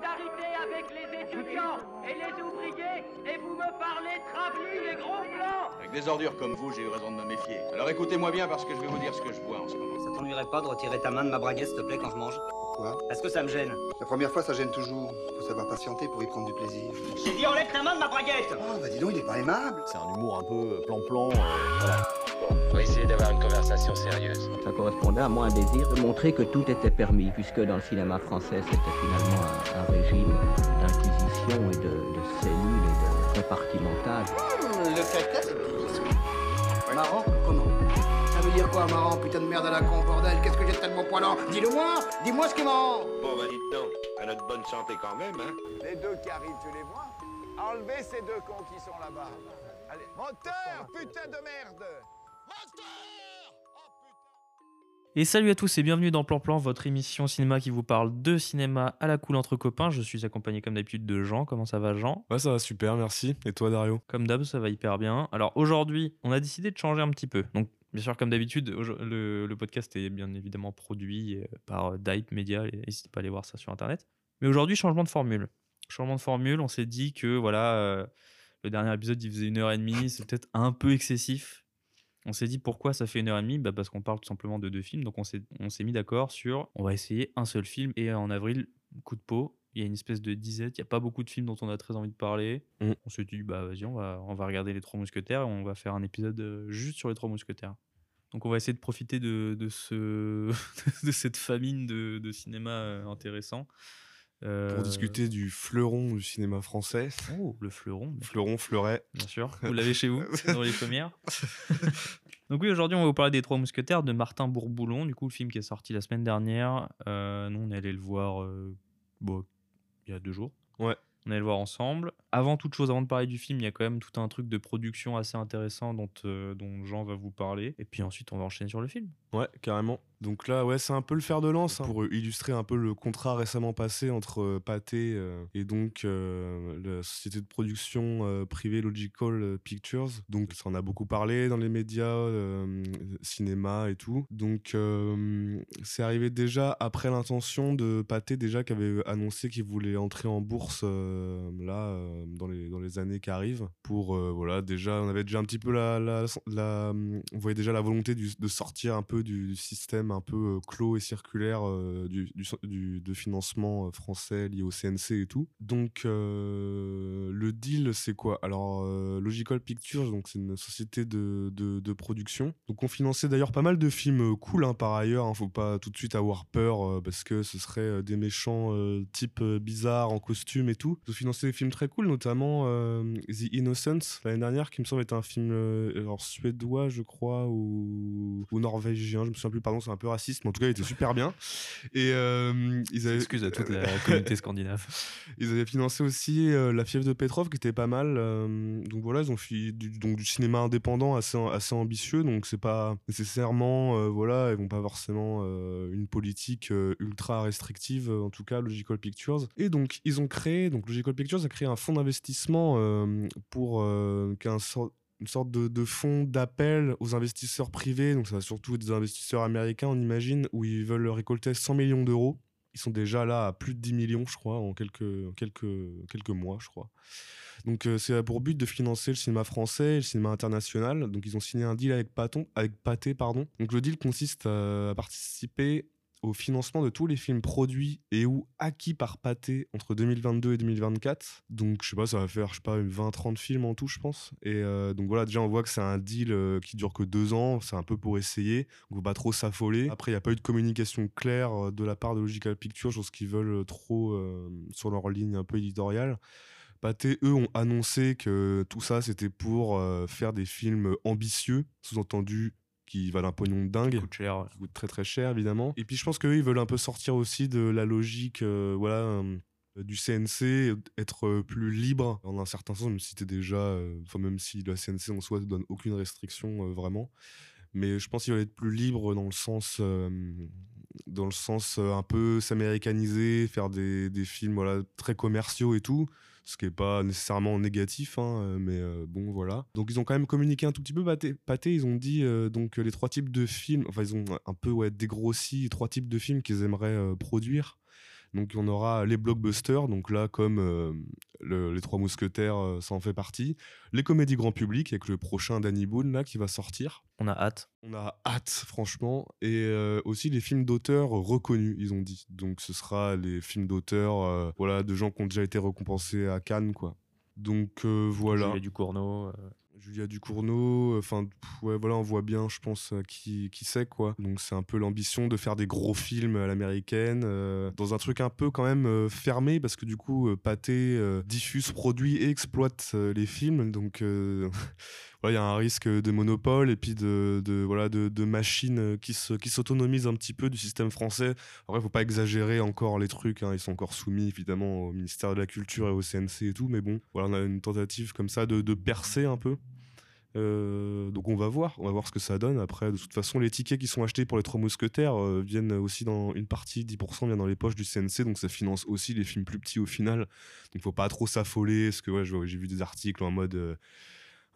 solidarité avec les étudiants et les ouvriers et vous me parlez travelling et gros plans Avec des ordures comme vous, j'ai eu raison de me méfier. Alors écoutez-moi bien parce que je vais vous dire ce que je vois en ce moment. Ça t'ennuierait pas de retirer ta main de ma braguette, s'il te plaît, quand je mange? Pourquoi Parce que ça me gêne? La première fois, ça gêne toujours. Faut savoir patienter pour y prendre du plaisir. J'ai dit enlève ta main de ma braguette Oh, bah dis donc, il est pas aimable. C'est un humour un peu euh, plan-plan. euh, voilà. On va essayer d'avoir une conversation sérieuse. Ça correspondait à moi un désir de montrer que tout était permis, puisque dans le cinéma français, c'était finalement un, un régime d'inquisition et de, de cellules et de compartimentage. le caca, c'est délicieux. Marrant Comment? Ça veut dire quoi, marrant Putain de merde à la con, bordel? Qu'est-ce que j'ai de tellement poilant? Dis-le-moi Dis-moi ce qui est marrant Bon, bah dites donc, à notre bonne santé quand même, hein. Les deux qui arrivent, tu les vois? Enlevez ces deux cons qui sont là-bas. Allez, moteur, putain de merde Et salut à tous et bienvenue dans Plan Plan, votre émission cinéma qui vous parle de cinéma à la cool entre copains. Je suis accompagné comme d'habitude de Jean. Comment ça va Jean? Ouais, ça va super, merci. Et toi, Dario? Comme d'hab, ça va hyper bien. Alors aujourd'hui, on a décidé de changer un petit peu. Donc bien sûr, comme d'habitude, le, le podcast est bien évidemment produit euh, par Dype Media. N'hésitez pas à aller voir ça sur Internet. Mais aujourd'hui, changement de formule. Changement de formule, on s'est dit que voilà, euh, le dernier épisode, il faisait une heure et demie, c'est peut-être un peu excessif. On s'est dit pourquoi ça fait une heure et demie? Bah Parce qu'on parle tout simplement de deux films. Donc on s'est, on s'est mis d'accord sur on va essayer un seul film. Et en avril, coup de peau, il y a une espèce de disette. Il n'y a pas beaucoup de films dont on a très envie de parler. Mm. On s'est dit bah vas-y, on va, on va regarder Les Trois Mousquetaires et on va faire un épisode euh, juste sur Les Trois Mousquetaires. Donc on va essayer de profiter de, de, ce, de cette famine de, de cinéma euh, intéressant. Euh, Pour discuter du fleuron du cinéma français. Oh, le fleuron. Fleuron, fleuret. Bien sûr. Vous l'avez chez vous, dans les chaumières. Donc oui, aujourd'hui, on va vous parler des Trois Mousquetaires de Martin Bourboulon, du coup, le film qui est sorti la semaine dernière. Euh, nous, on est allé le voir euh, bon, il y a deux jours. Ouais. On est allé le voir ensemble. Avant toute chose, avant de parler du film, il y a quand même tout un truc de production assez intéressant dont, euh, dont Jean va vous parler. Et puis ensuite, on va enchaîner sur le film. Ouais, carrément. Donc là, ouais, c'est un peu le fer de lance hein, pour illustrer un peu le contrat récemment passé entre euh, Pathé euh, et donc euh, la société de production euh, privée Logical Pictures. Donc ça en a beaucoup parlé dans les médias, euh, cinéma et tout. Donc euh, c'est arrivé déjà après l'intention de Pathé déjà qui avait annoncé qu'il voulait entrer en bourse euh, là euh, dans les dans les années qui arrivent pour euh, voilà déjà on avait déjà un petit peu la, la, la- on voyait déjà la volonté de sortir un peu du système un peu euh, clos et circulaire euh, du, du, de financement euh, français lié au CNC et tout. Donc euh, le deal c'est quoi? Alors euh, Logical Pictures donc c'est une société de, de, production. Donc on finançait d'ailleurs pas mal de films euh, cool hein, par ailleurs. hein. faut pas tout de suite avoir peur euh, parce que ce serait euh, des méchants euh, type euh, bizarres en costume et tout. Ils ont financé des films très cool notamment euh, The Innocents l'année dernière qui me semble être un film euh, alors, suédois je crois ou, ou norvégien je me souviens plus pardon c'est un peu raciste mais en tout cas il était super bien et euh, ils avaient Excuse à toute la communauté scandinave. ils avaient financé aussi La fièvre de Petrov qui était pas mal. donc voilà, ils ont fait du, donc du cinéma indépendant assez, assez ambitieux. Donc c'est pas nécessairement, voilà, ils vont pas forcément une politique ultra restrictive, en tout cas Logical Pictures. Et donc ils ont créé, donc Logical Pictures a créé un fonds d'investissement euh, pour euh, qu'un une sorte de, de fonds d'appel aux investisseurs privés, donc ça va surtout être des investisseurs américains, on imagine, où ils veulent récolter 100 millions d'euros. Ils sont déjà là à plus de 10 millions, je crois, en quelques, quelques, quelques mois, je crois. Donc euh, c'est pour but de financer le cinéma français et le cinéma international. Donc ils ont signé un deal avec, Paton, avec Pathé. Pardon. Donc le deal consiste à participer au financement de tous les films produits et ou acquis par Pathé entre 2022 et 2024. Donc je sais pas, ça va faire je sais pas 20-30 films en tout, je pense. Et euh, donc voilà, déjà on voit que c'est un deal euh, qui dure que deux ans. C'est un peu pour essayer. Faut pas trop s'affoler. Après il y a pas eu de communication claire euh, de la part de Logical Pictures sur ce qu'ils veulent trop sur leur ligne un peu éditoriale. Pathé, eux, ont annoncé que tout ça, c'était pour faire des films ambitieux, sous-entendu qui valent un pognon de dingue, Coûte cher. qui coûtent très très cher évidemment. Et puis je pense qu'eux, ils veulent un peu sortir aussi de la logique, euh, voilà, euh, du CNC, être euh, plus libre en un certain sens, même si c'était déjà, enfin même si la CNC en soi ne donne aucune restriction vraiment. Mais je pense qu'ils veulent être plus libres dans le sens, euh, dans le sens un peu s'américaniser, faire des, des films voilà, très commerciaux et tout ce qui est pas nécessairement négatif, hein, euh, mais euh, bon voilà. Donc ils ont quand même communiqué un tout petit peu pâté. pâté ils ont dit euh, donc les trois types de films, enfin ils ont un peu ouais, dégrossi trois types de films qu'ils aimeraient produire. Donc on aura les blockbusters, donc là comme euh, le- les Trois Mousquetaires, euh, ça en fait partie. Les comédies grand public avec le prochain Danny Boone là qui va sortir. On a hâte. On a hâte franchement et euh, aussi les films d'auteurs reconnus ils ont dit. Donc ce sera les films d'auteurs voilà de gens qui ont déjà été récompensés à Cannes quoi. Donc voilà. Julia Ducournau. Julia Ducournau, enfin ouais voilà on voit bien je pense euh, qui, qui c'est quoi. Donc c'est un peu l'ambition de faire des gros films à l'américaine euh, dans un truc un peu quand même euh, fermé parce que du coup Pathé diffuse, produit et exploite les films donc il y a un risque de monopole et puis de, voilà de, machines qui se, qui s'autonomisent un petit peu du système français. Après faut pas exagérer encore les trucs hein, ils sont encore soumis évidemment au ministère de la culture et au CNC et tout mais bon voilà on a une tentative comme ça de, percer un peu. Euh, donc on va voir, on va voir ce que ça donne. Après, de toute façon, les tickets qui sont achetés pour les trois mousquetaires euh, viennent aussi dans une partie, 10% vient dans les poches du CNC, donc ça finance aussi les films plus petits au final. Donc faut pas trop s'affoler, parce que ouais, j'ai vu des articles en mode euh,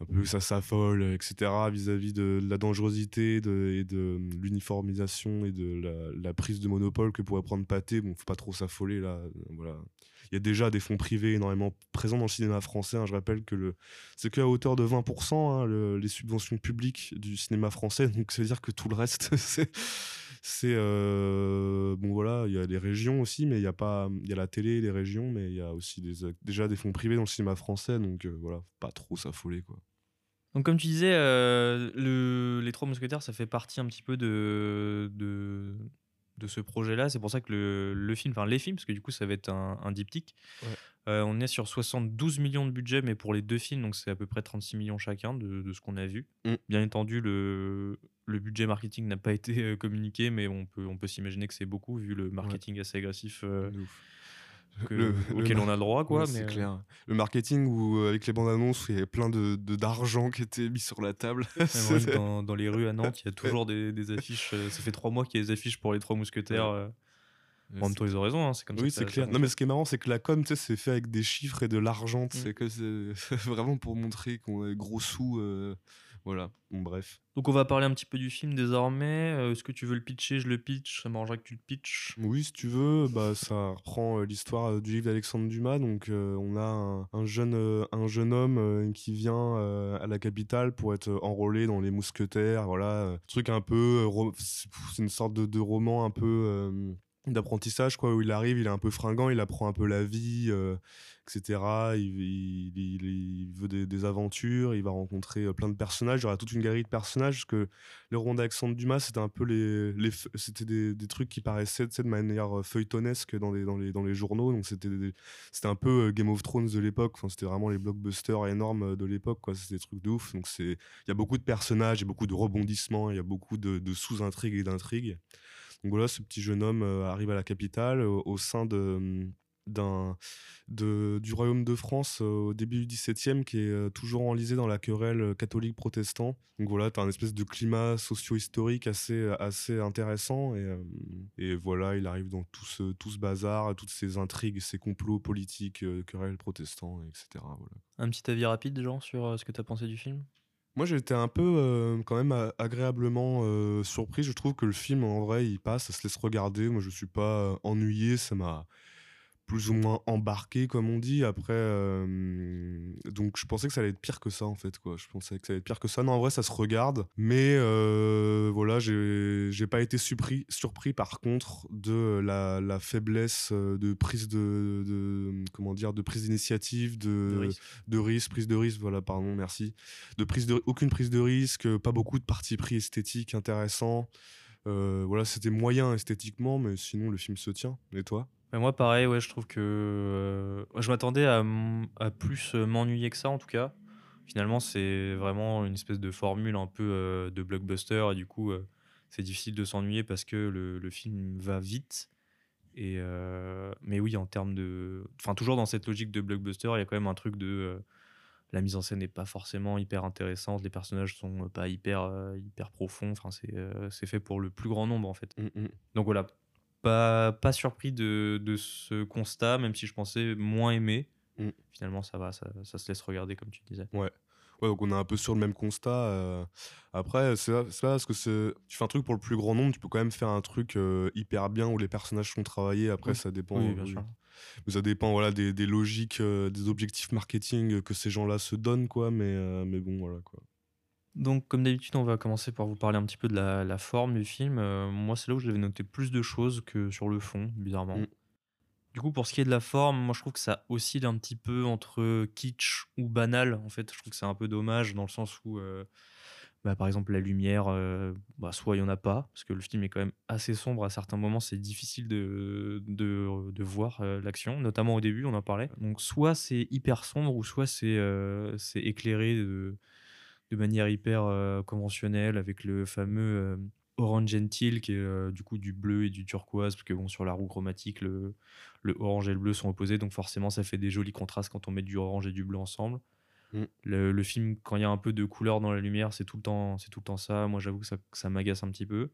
un peu ça s'affole, etc. vis-à-vis de, la dangerosité de, et de l'uniformisation et de la, prise de monopole que pourrait prendre Pathé. Bon, faut pas trop s'affoler là. Voilà. Il y a déjà des fonds privés énormément présents dans le cinéma français. hein. Je rappelle que c'est qu'à hauteur de 20% hein, le- les subventions publiques du cinéma français. Donc ça veut dire que tout le reste, c'est. C'est, euh, bon voilà, il y a les régions aussi, mais il y a pas, il y a la télé, les régions, mais il y a aussi des, déjà des fonds privés dans le cinéma français, donc euh, voilà, faut pas trop s'affoler quoi. Donc comme tu disais, euh, le- les Trois Mousquetaires, ça fait partie un petit peu de, de, de ce projet-là. C'est pour ça que le, le film, enfin les films, parce que du coup ça va être un, un diptyque, Ouais. euh, on est sur 72 millions de budget, mais pour les deux films, donc c'est à peu près 36 millions chacun de, de ce qu'on a vu. Mm. Bien entendu, le, le budget marketing n'a pas été euh, communiqué, mais on peut, on peut s'imaginer que c'est beaucoup vu le marketing assez agressif euh, que- Le- auquel le on a le droit. Quoi, Ouais, mais, euh, clair. Le marketing où avec les bandes annonces, il y avait plein de de- d'argent qui était mis sur la table. Ouais, dans, dans les rues à Nantes, il y a toujours des, des affiches. Ça fait trois mois qu'il y a des affiches pour les trois mousquetaires. En même temps, ils ont raison, hein, c'est comme ça. Oui, c'est clair. Non, mais ce qui est marrant, c'est que la com, tu sais, c'est fait avec des chiffres et de l'argent. Mm. C'est que c'est vraiment pour montrer qu'on a gros sous. euh, Voilà. Bon, bref. Donc, on va parler un petit peu du film désormais. Euh, Est-ce que tu veux le pitcher? Je le pitch. Ça m'arrangerait que tu le pitches. Oui, si tu veux, bah, ça reprend euh, l'histoire euh, du livre d'Alexandre Dumas. Donc, on a un, un jeune, un jeune homme qui vient à la capitale pour être enrôlé dans les mousquetaires. Voilà, truc un peu. c'est c'est une sorte de, de roman un peu. D'apprentissage quoi où il arrive il est un peu fringant il apprend un peu la vie euh, etc il, il- veut des, aventures il va rencontrer euh, plein de personnages. Il y aura toute une galerie de personnages parce que le roman d'Alexandre Dumas c'était un peu les, les c'était des, trucs qui paraissaient de manière euh, feuilletonesque dans les, dans les, dans les journaux. Donc c'était c'était un peu Game of Thrones de l'époque. Enfin, c'était vraiment les blockbusters énormes de l'époque quoi. C'était des trucs de ouf. Donc c'est il y a beaucoup de personnages il y a beaucoup de rebondissements il y a beaucoup de sous-intrigues et d'intrigues donc voilà, ce petit jeune homme euh, arrive à la capitale au, au sein hum, de, du royaume de France euh, au début du XVIIe qui est euh, toujours enlisé dans la querelle euh, catholique-protestant. Donc voilà, tu as un espèce de climat socio-historique assez, assez intéressant et, euh, et voilà, il arrive dans tout ce, tout ce bazar, toutes ces intrigues, ces complots politiques, euh, querelles protestants, etc. Un petit avis rapide, genre, sur euh, ce que tu as pensé du film? Moi, j'ai été un peu euh, quand même agréablement euh, surpris. Je trouve que le film, en vrai, il passe, ça se laisse regarder. Moi, je suis pas euh, ennuyé. Ça m'a plus ou moins embarqué, comme on dit. Après, euh, donc je pensais que ça allait être pire que ça, en fait. Quoi. Je pensais que ça allait être pire que ça. Non, en vrai, ça se regarde. Mais euh, voilà, j'ai pas été surpris, surpris par contre de la, la faiblesse euh, de prise de, de comment dire de prise d'initiative, de, De risque. de risque, prise de risque. Voilà, pardon, merci. De prise de aucune prise de risque, pas beaucoup de parti pris esthétique intéressant. Euh, voilà, c'était moyen esthétiquement, mais sinon le film se tient. Et toi? Mais moi, pareil, ouais, je trouve que euh, je m'attendais à, plus euh, m'ennuyer que ça, en tout cas. Finalement, c'est vraiment une espèce de formule un peu euh, de blockbuster, et du coup, euh, c'est difficile de s'ennuyer parce que le, le film va vite. Et mais oui, en termes de. Enfin, toujours dans cette logique de blockbuster, il y a quand même un truc de. la mise en scène n'est pas forcément hyper intéressante, les personnages sont pas hyper, hyper profonds. Enfin, c'est c'est fait pour le plus grand nombre, en fait. Donc voilà, pas, pas surpris de, de ce constat, même si je pensais moins aimer. Mm. Finalement, ça va, ça, ça se laisse regarder, comme tu disais. Ouais. Ouais, donc on est un peu sur le même constat. euh. Après, c'est pas parce que tu fais un truc pour le plus grand nombre, tu peux quand même faire un truc euh, hyper bien où les personnages sont travaillés. Après, Oui. ça dépend. Oui, euh, bien oui. sûr. Mais ça dépend voilà, des, des logiques, euh, des objectifs marketing que ces gens-là se donnent, quoi. Mais, mais bon, voilà, quoi. Donc, comme d'habitude, on va commencer par vous parler un petit peu de la, la forme du film. Euh, moi, c'est là où j'avais noté plus de choses que sur le fond, bizarrement. Mm. Du coup, pour ce qui est de la forme, moi, je trouve que ça oscille un petit peu entre kitsch ou banal. En fait, je trouve que c'est un peu dommage dans le sens où, euh, bah, par exemple, la lumière, euh, bah, soit il n'y en a pas, parce que le film est quand même assez sombre à certains moments, c'est difficile de, de, de voir l'action, notamment au début, on en parlait. Donc, soit c'est hyper sombre, ou soit c'est c'est éclairé de, de manière hyper euh, conventionnelle avec le fameux euh, orange gentil qui est euh, du coup du bleu et du turquoise parce que bon sur la roue chromatique le, le orange et le bleu sont opposés donc forcément ça fait des jolis contrastes quand on met du orange et du bleu ensemble Mm. le, le film quand il y a un peu de couleur dans la lumière c'est tout le temps c'est tout le temps ça moi j'avoue que ça, m'agace un petit peu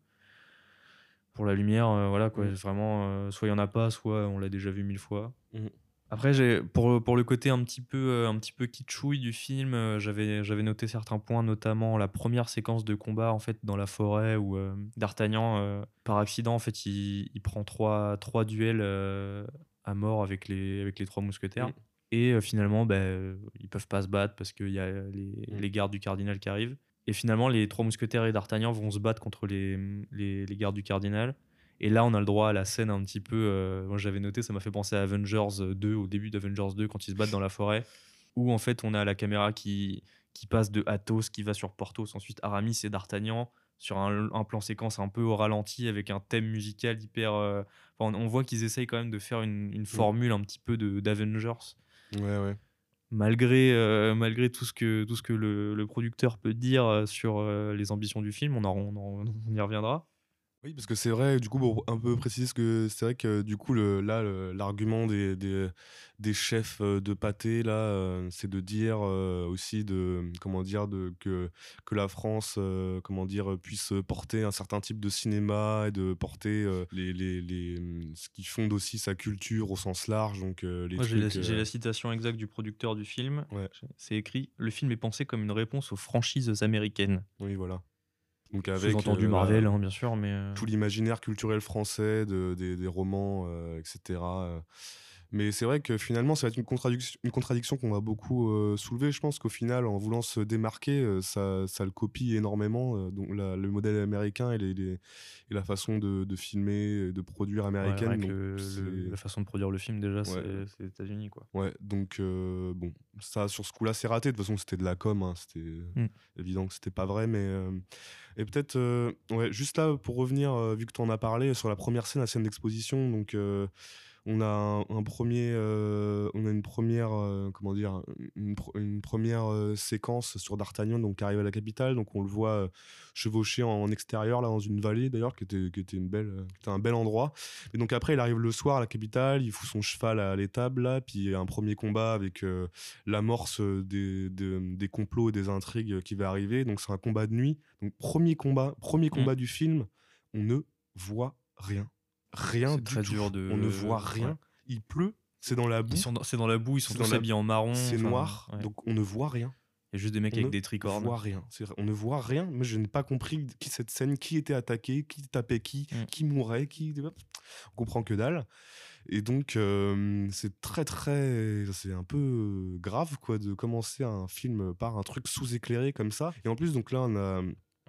pour la lumière euh, voilà quoi Mm. vraiment euh, soit il y en a pas soit on l'a déjà vu mille fois Mm. Après, j'ai pour, pour le côté un petit peu euh, un petit peu kitschouille du film, euh, j'avais j'avais noté certains points, notamment la première séquence de combat en fait dans la forêt où euh, D'Artagnan euh, par accident en fait il, il prend trois trois duels à mort avec les avec les trois mousquetaires. Et finalement bah, ils peuvent pas se battre parce qu'il y a les, Mm. les gardes du cardinal qui arrivent. Et finalement les trois mousquetaires et D'Artagnan vont se battre contre les, les, les gardes du cardinal et là, on a le droit à la scène un petit peu. euh, moi, j'avais noté, ça m'a fait penser à Avengers 2, au début d'Avengers 2, quand ils se battent dans la forêt, où en fait, on a la caméra qui, qui passe de Athos, qui va sur Porthos, ensuite Aramis et D'Artagnan, sur un, un plan séquence un peu au ralenti, avec un thème musical hyper. euh, on, on voit qu'ils essayent quand même de faire une, une formule un petit peu d'Avengers. Ouais, ouais. Malgré, euh, malgré tout ce que, tout ce que le, le producteur peut dire euh, sur euh, les ambitions du film, on, en- on en- on y reviendra. Oui, parce que c'est vrai, du coup, pour un peu préciser ce que c'est vrai que du coup, le, là, l'argument des, des, des chefs euh, de pâté, là, euh, c'est de dire euh, aussi de, comment dire, de, que, que la France, euh, comment dire, puisse porter un certain type de cinéma et de porter les, les, les, hum, ce qui fonde aussi sa culture au sens large. Donc, les Moi, j'ai la, citation exacte du producteur du film. Ouais. C'est écrit Le film est pensé comme une réponse aux franchises américaines. Oui, voilà. Donc, avec. Sous-entendu euh, Marvel, voilà, hein, bien sûr, mais. euh, tout l'imaginaire culturel français, de, des, des romans, euh, etc. Mais c'est vrai que finalement, ça va être une contradiction, une contradiction qu'on va beaucoup euh, soulever. Je pense qu'au final, en voulant se démarquer, euh, ça, ça le copie énormément. euh, donc la- le modèle américain et, les, les- et la façon de, de filmer, de produire ouais, américaine. que donc le- la façon de produire le film, déjà, c'est Ouais. c'est les États-Unis. quoi. Ouais, donc bon, ça sur ce coup-là, c'est raté. De toute façon, c'était de la com, hein, c'était Mm. évident que c'était pas vrai, mais et peut-être, ouais, juste là pour revenir, vu que tu en as parlé sur la première scène, la scène d'exposition, donc on a un, un premier, euh, on a une première, euh, comment dire, une, pr- une première euh, séquence sur D'Artagnan, donc qui arrive à la capitale, donc on le voit chevaucher en, en extérieur là dans une vallée d'ailleurs, qui était, qui était une belle, qui était un bel endroit. Et donc après, il arrive le soir à la capitale, il fout son cheval à l'étable là, puis il y a un premier combat avec l'amorce des, des, des complots et des intrigues qui va arriver. Donc c'est un combat de nuit. Donc premier combat, premier combat du film, on ne voit rien, rien du très tout. dur de- On ne voit rien. ouais. Il pleut, c'est dans la boue. Ils sont dans- C'est dans la boue, ils sont tous dans la- habillés en marron. C'est enfin, noir, ouais. donc on ne voit rien. Il y a juste des mecs On avec ne des tricornes. voit rien. C'est vrai, On ne voit rien. Mais je n'ai pas compris qui cette scène, qui était attaqué, qui tapait qui, Mm. qui mourait, qui. On comprend que dalle. Et donc, euh, c'est très, très. C'est un peu grave, quoi, de commencer un film par un truc sous-éclairé comme ça. Et en plus, donc là, on a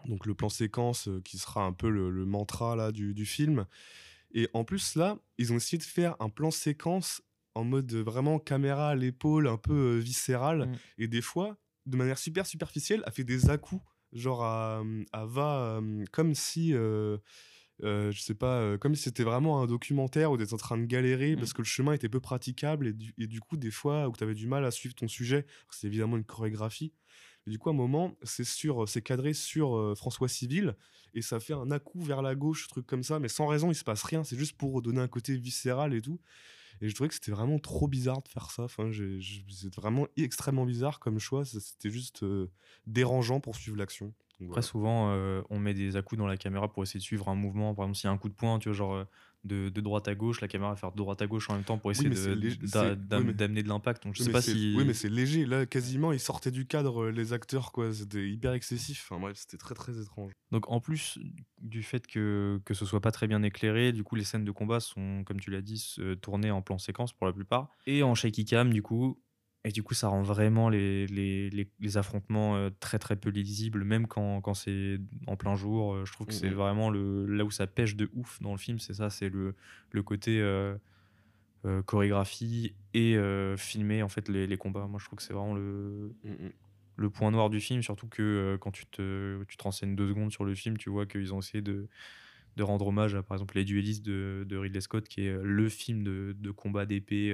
donc le plan séquence euh, qui sera un peu le, le mantra là, du, du film. Et en plus, là, ils ont essayé de faire un plan séquence en mode vraiment caméra à l'épaule, un peu euh, viscéral. Mm. Et des fois, de manière super superficielle, a fait des à-coups, genre à, à va euh, comme si. euh, euh, je sais pas, euh, comme si c'était vraiment un documentaire où tu en train de galérer parce que le chemin était peu praticable et du, et du coup, des fois, où tu avais du mal à suivre ton sujet, c'est évidemment une chorégraphie. Et du coup, à un moment, c'est sur, c'est cadré sur euh, François Civil et ça fait un à-coup vers la gauche, truc comme ça, mais sans raison, il se passe rien. C'est juste pour donner un côté viscéral et tout. Et je trouvais que c'était vraiment trop bizarre de faire ça. Enfin, c'était vraiment extrêmement bizarre comme choix. C'était juste euh, dérangeant pour suivre l'action. Après, voilà. souvent, euh, on met des à-coups dans la caméra pour essayer de suivre un mouvement. Par exemple, s'il y a un coup de poing, tu vois, genre euh, de, de droite à gauche, la caméra va faire de droite à gauche en même temps pour essayer oui, d'amener de l'impact. Donc, je Oui, sais mais pas c'est- si. Oui, mais c'est léger. Là, quasiment, ils sortaient du cadre, euh, les acteurs, quoi. C'était hyper excessif. Enfin, bref, c'était très, très étrange. Donc en plus du fait que, que ce soit pas très bien éclairé, du coup les scènes de combat sont, comme tu l'as dit, tournées en plan séquence pour la plupart, et en shaky cam du coup, et du coup ça rend vraiment les, les, les- les affrontements euh, très très peu lisibles, même quand, quand c'est en plein jour. euh, Je trouve que c'est Mhm. vraiment le, là où ça pêche de ouf dans le film, c'est ça, c'est le, le côté euh, euh, chorégraphie et euh, filmer en fait les, les combats. Moi je trouve que c'est vraiment le, le point noir du film, surtout que quand tu te, tu te renseignes deux secondes sur le film, tu vois qu'ils ont essayé de, de rendre hommage à, par exemple, Les Duellistes de, de Ridley Scott, qui est le film de, de combat d'épée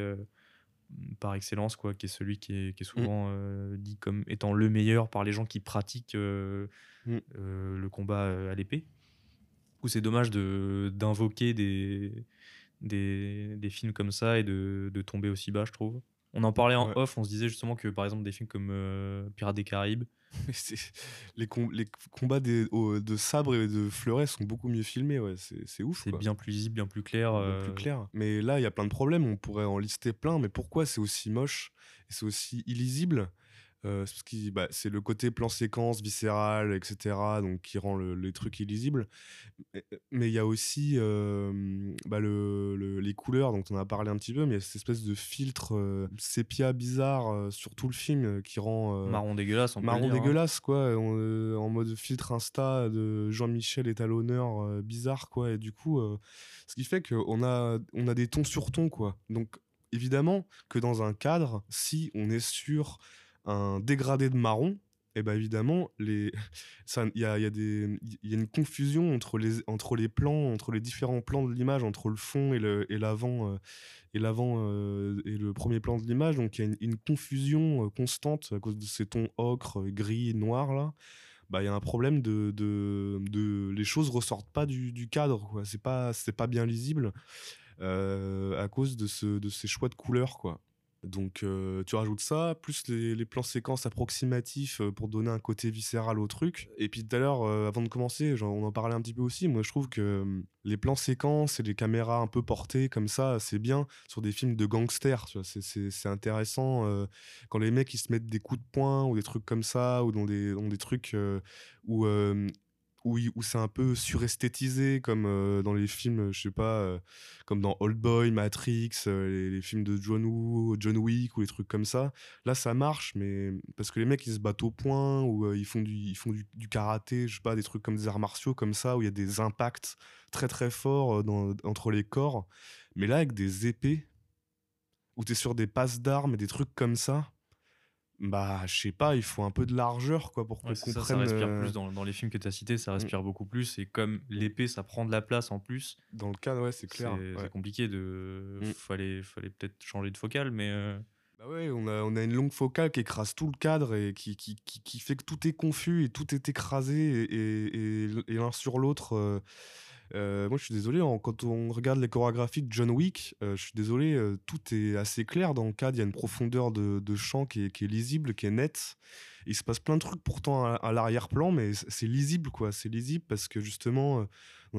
par excellence, quoi, qui est celui qui est, qui est souvent euh, dit comme étant le meilleur par les gens qui pratiquent euh, Mm. euh, le combat à l'épée. Du coup, c'est dommage de- d'invoquer des, des, des films comme ça et de, de tomber aussi bas, je trouve. On en parlait en Ouais. off, on se disait justement que par exemple des films comme Pirates des Caraïbes, les, com- les combats des- au- de sabre et de fleurets sont beaucoup mieux filmés, ouais. C'est ouf. c'est bien plus lisible, bien plus clair. Bien euh, plus clair. Mais là, il y a plein de problèmes. On pourrait en lister plein. Mais pourquoi c'est aussi moche et c'est aussi illisible? Euh, c'est parce qu'il- bah, c'est le côté plan séquence viscéral, etc. Donc qui rend le- les trucs illisibles. Mais- il y a aussi euh, bah, le- le- les couleurs dont on a parlé un petit peu. Mais il y a cette espèce de filtre euh, sépia bizarre euh, sur tout le film qui rend Marron dégueulasse, on peut marron hein. dégueulasse quoi en, en mode filtre insta de Jean-Michel étalonneur euh, bizarre quoi et du coup ce qui fait qu'on a on a des tons sur tons quoi donc évidemment que dans un cadre si on est sur un dégradé de marron et ben évidemment les ça il y a, y a y a une confusion entre les entre les plans entre les différents plans de l'image entre le fond et et l'avant euh, et l'avant euh, et le premier plan de l'image. Donc il y a une, confusion euh, constante à cause de ces tons ocre euh, gris noir là. Bah il y a un problème de, de, de les choses ressortent pas du, du cadre quoi. C'est pas pas bien lisible à cause de ce de ces choix de couleurs quoi donc euh, tu rajoutes ça, plus les, plans séquences approximatifs euh, pour donner un côté viscéral au truc. Et puis tout à l'heure, euh, avant de commencer, genre, on en parlait un petit peu aussi, moi je trouve que les plans séquences et les caméras un peu portées comme ça, c'est bien sur des films de gangsters. tu vois, c'est- intéressant quand les mecs ils se mettent des coups de poing ou des trucs comme ça, ou dans des, dans des trucs où... où, où c'est un peu suresthétisé comme euh, dans les films je sais pas euh, comme dans Old Boy Matrix euh, les, films de John Woo John Wick ou les trucs comme ça. Là ça marche mais parce que les mecs ils se battent au point ou ils font du ils font du, karaté je sais pas des trucs comme des arts martiaux comme ça où il y a des impacts très très forts entre les corps. Mais là avec des épées où t'es sur des passes d'armes et des trucs comme ça bah je sais pas il faut un peu de largeur quoi pour qu'on Ouais, c'est ça, comprenne ça respire euh, plus dans, dans les films que tu as cités, ça respire beaucoup plus. Et comme l'épée, ça prend de la place en plus. Dans le cadre, ouais, c'est clair, C'est ouais. compliqué de. Mm. Fallait, fallait peut-être changer de focale, mais. euh, Bah ouais, on a, on a une longue focale qui écrase tout le cadre et qui, qui, qui, qui fait que tout est confus et tout est écrasé et, et, et- et l'un sur l'autre. euh, euh, moi, je suis désolé, en- quand on regarde les chorégraphies de John Wick, euh, je suis désolé, euh, tout est assez clair dans le cadre. Il y a une profondeur de, champ qui est, lisible, qui est nette. Il se passe plein de trucs pourtant à, l'arrière-plan, mais c'est lisible, quoi. C'est lisible parce que justement,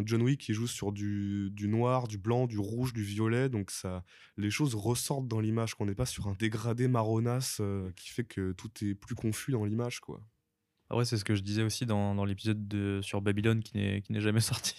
John Wick, il joue sur du, noir, du blanc, du rouge, du violet, donc ça, les choses ressortent dans l'image, qu'on n'est pas sur un dégradé marronasse qui fait que tout est plus confus dans l'image, quoi. Ah ouais, c'est ce que je disais aussi dans, dans l'épisode de- sur Babylone qui n'est qui n'est jamais sorti.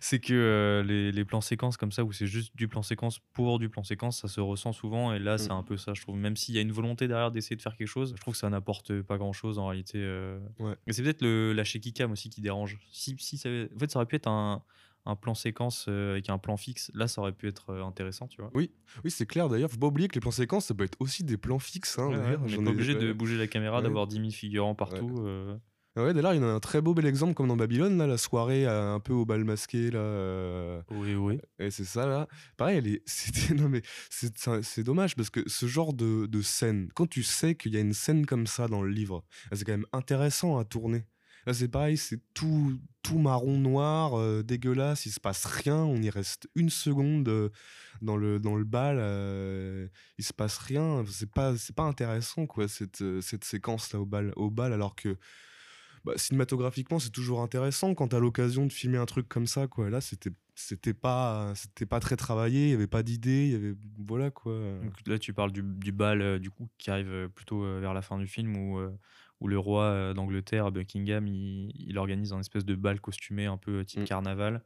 c'est que euh, les, les plans séquences comme ça, où c'est juste du plan séquence pour du plan séquence, ça se ressent souvent. Et là, c'est Mm. un peu ça, je trouve. Même s'il y a une volonté derrière d'essayer de faire quelque chose, je trouve que ça n'apporte pas grand chose en réalité. euh. Ouais. Et c'est peut-être le- la shaky cam aussi qui dérange. Si, si ça, en fait, ça aurait pu être un, un plan séquence euh, avec un plan fixe. Là, ça aurait pu être euh, intéressant, tu vois. Oui, oui c'est clair d'ailleurs. Faut pas oublier que les plans séquences, ça peut être aussi des plans fixes. Hein, Ouais, on n'est J'en pas ai- obligé de bouger la caméra, Ouais. d'avoir 10 000 figurants partout. euh. Ouais, d'ailleurs, il y en a un très beau bel exemple comme dans Babylone, là, la soirée un peu au bal masqué, là. euh, Oui, oui. Et c'est ça, là. Pareil, elle est... c'était... Non, mais c'est, dommage parce que ce genre de, de scène, quand tu sais qu'il y a une scène comme ça dans le livre, c'est quand même intéressant à tourner. Là, c'est pareil, c'est tout, tout marron noir, euh, dégueulasse, il se passe rien, on y reste une seconde euh, dans le, dans le bal, euh, il se passe rien, c'est pas, c'est pas intéressant, quoi, cette, euh, cette séquence-là au bal, au bal, alors que bah, cinématographiquement, c'est toujours intéressant quand t'as l'occasion de filmer un truc comme ça, quoi. Là, c'était c'était pas c'était pas très travaillé, il y avait pas d'idée, il y avait voilà quoi. Là, tu parles du, du bal du coup qui arrive plutôt vers la fin du film où, où le roi euh, d'Angleterre, Buckingham, il, il organise un espèce de bal costumé un peu type Mm. carnaval.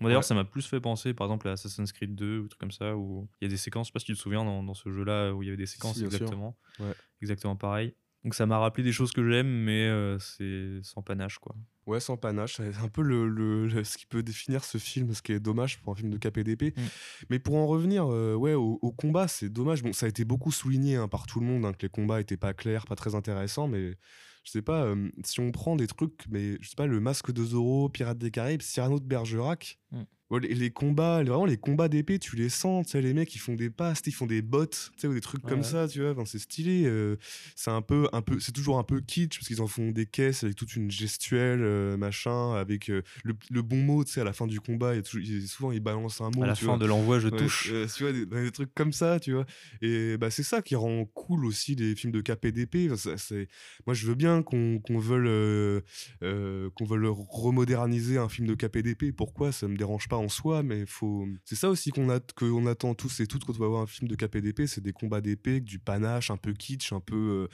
Moi d'ailleurs, Ouais. ça m'a plus fait penser par exemple à Assassin's Creed 2 ou truc comme ça où il y a des séquences, je sais pas si tu te souviens dans, dans ce jeu-là où il y avait des séquences Si, exactement, Ouais. exactement pareil. Donc ça m'a rappelé des choses que j'aime, mais euh, c'est sans panache quoi. Ouais, sans panache. C'est un peu le, le- ce qui peut définir ce film, ce qui est dommage pour un film de KPDP. Mm. Mais pour en revenir euh, ouais, au, au combat, c'est dommage. Bon, ça a été beaucoup souligné hein, par tout le monde hein, que les combats étaient pas clairs, pas très intéressants, mais je sais pas, euh, si on prend des trucs, mais je sais pas, le masque de Zorro, Pirates des Caraïbes, Cyrano de Bergerac. Mm. Les, les combats, les- vraiment les combats d'épée, tu les sens, tu sais, les mecs ils font des passes, ils font des bottes, tu sais, ou des trucs Ouais, comme ça, tu vois, enfin, c'est stylé. euh, c'est un peu, un peu, c'est toujours un peu kitsch parce qu'ils en font des caisses avec toute une gestuelle, euh, machin, avec euh, le, le bon mot, tu sais, à la fin du combat, il y a toujours- il- souvent ils balancent un mot. à la tu fin vois. de l'envoi, je Ouais, touche. tu vois, des, des trucs comme ça, tu vois. Et bah, c'est ça qui rend cool aussi les films de KPDP. Enfin, ça- c'est- Moi, je veux bien qu'on veuille, qu'on veuille remoderniser un film de KPDP. Pourquoi Ça me dérange pas en soi, mais faut. C'est ça aussi qu'on a, qu'on attend tous et toutes quand on va voir un film de KPDP, c'est des combats d'épée, du panache, un peu kitsch, un peu. euh,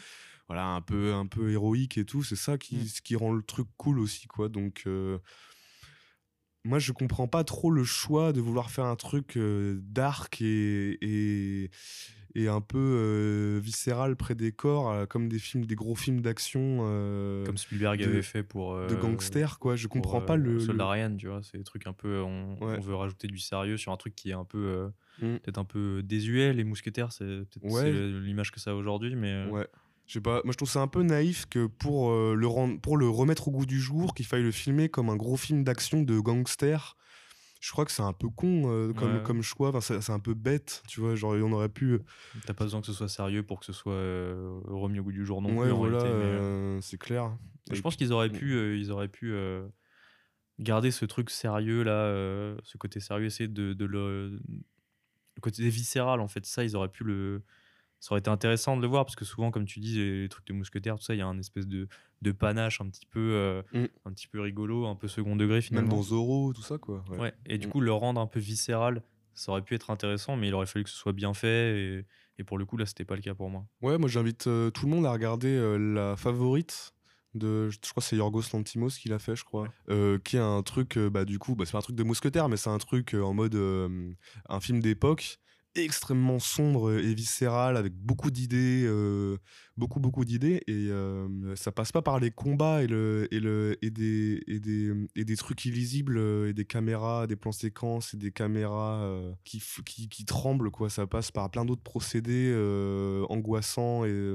voilà, un peu, un peu héroïque et tout. C'est ça qui, Mm. ce qui rend le truc cool aussi, quoi. Donc. euh, moi, je comprends pas trop le choix de vouloir faire un truc euh, dark et, et, et un peu euh, viscéral près des corps, euh, comme des films, des gros films d'action. euh, Comme Spielberg de- avait fait pour. de gangsters, quoi. Je comprends pas le. Soldat le- Ryan, tu vois, c'est des trucs un peu. On, Ouais. on veut rajouter du sérieux sur un truc qui est un peu. Mm. Peut-être un peu désuet. Les mousquetaires, c'est peut-être Ouais. l'image que ça a aujourd'hui, mais. Ouais. Je sais pas, moi je trouve ça un peu naïf que pour, le, rendre, pour le remettre au goût du jour, qu'il faille le filmer comme un gros film d'action de gangster. Je crois que c'est un peu con euh, comme, Ouais. comme choix, enfin, c'est c'est un peu bête, tu vois, genre on aurait pu... T'as pas besoin que ce soit sérieux pour que ce soit euh, remis au goût du jour non ouais, plus. en voilà, réalité, mais, euh, euh, c'est clair. je pense qu'ils auraient pu, euh, ils auraient pu euh, garder ce truc sérieux là, euh, ce côté sérieux, essayer de, de le, le côté viscéral en fait. Ça, ils auraient pu le. Ça aurait été intéressant de le voir parce que souvent, comme tu dis, les, trucs de mousquetaires, tout ça, il y a un espèce de, de panache un petit peu, euh, Mm. un petit peu rigolo, un peu second degré Même finalement. dans Zorro, tout ça, quoi. ouais. Ouais. Et du Mm. coup, le rendre un peu viscéral, ça aurait pu être intéressant, mais il aurait fallu que ce soit bien fait. Et, et pour le coup, là, c'était pas le cas pour moi. Ouais, moi j'invite euh, tout le monde à regarder euh, la favorite de, je crois que c'est Yorgos Lantimos qui l'a fait, je crois, euh, qui est un truc, bah du coup, bah, c'est pas un truc de mousquetaire, mais c'est un truc euh, en mode euh, un film d'époque extrêmement sombre et viscéral avec beaucoup d'idées euh, beaucoup beaucoup d'idées et euh, ça passe pas par les combats et le et le et des et des et des trucs illisibles euh, et des caméras des plans séquences et des caméras qui, qui qui tremblent quoi. Ça passe par plein d'autres procédés angoissants et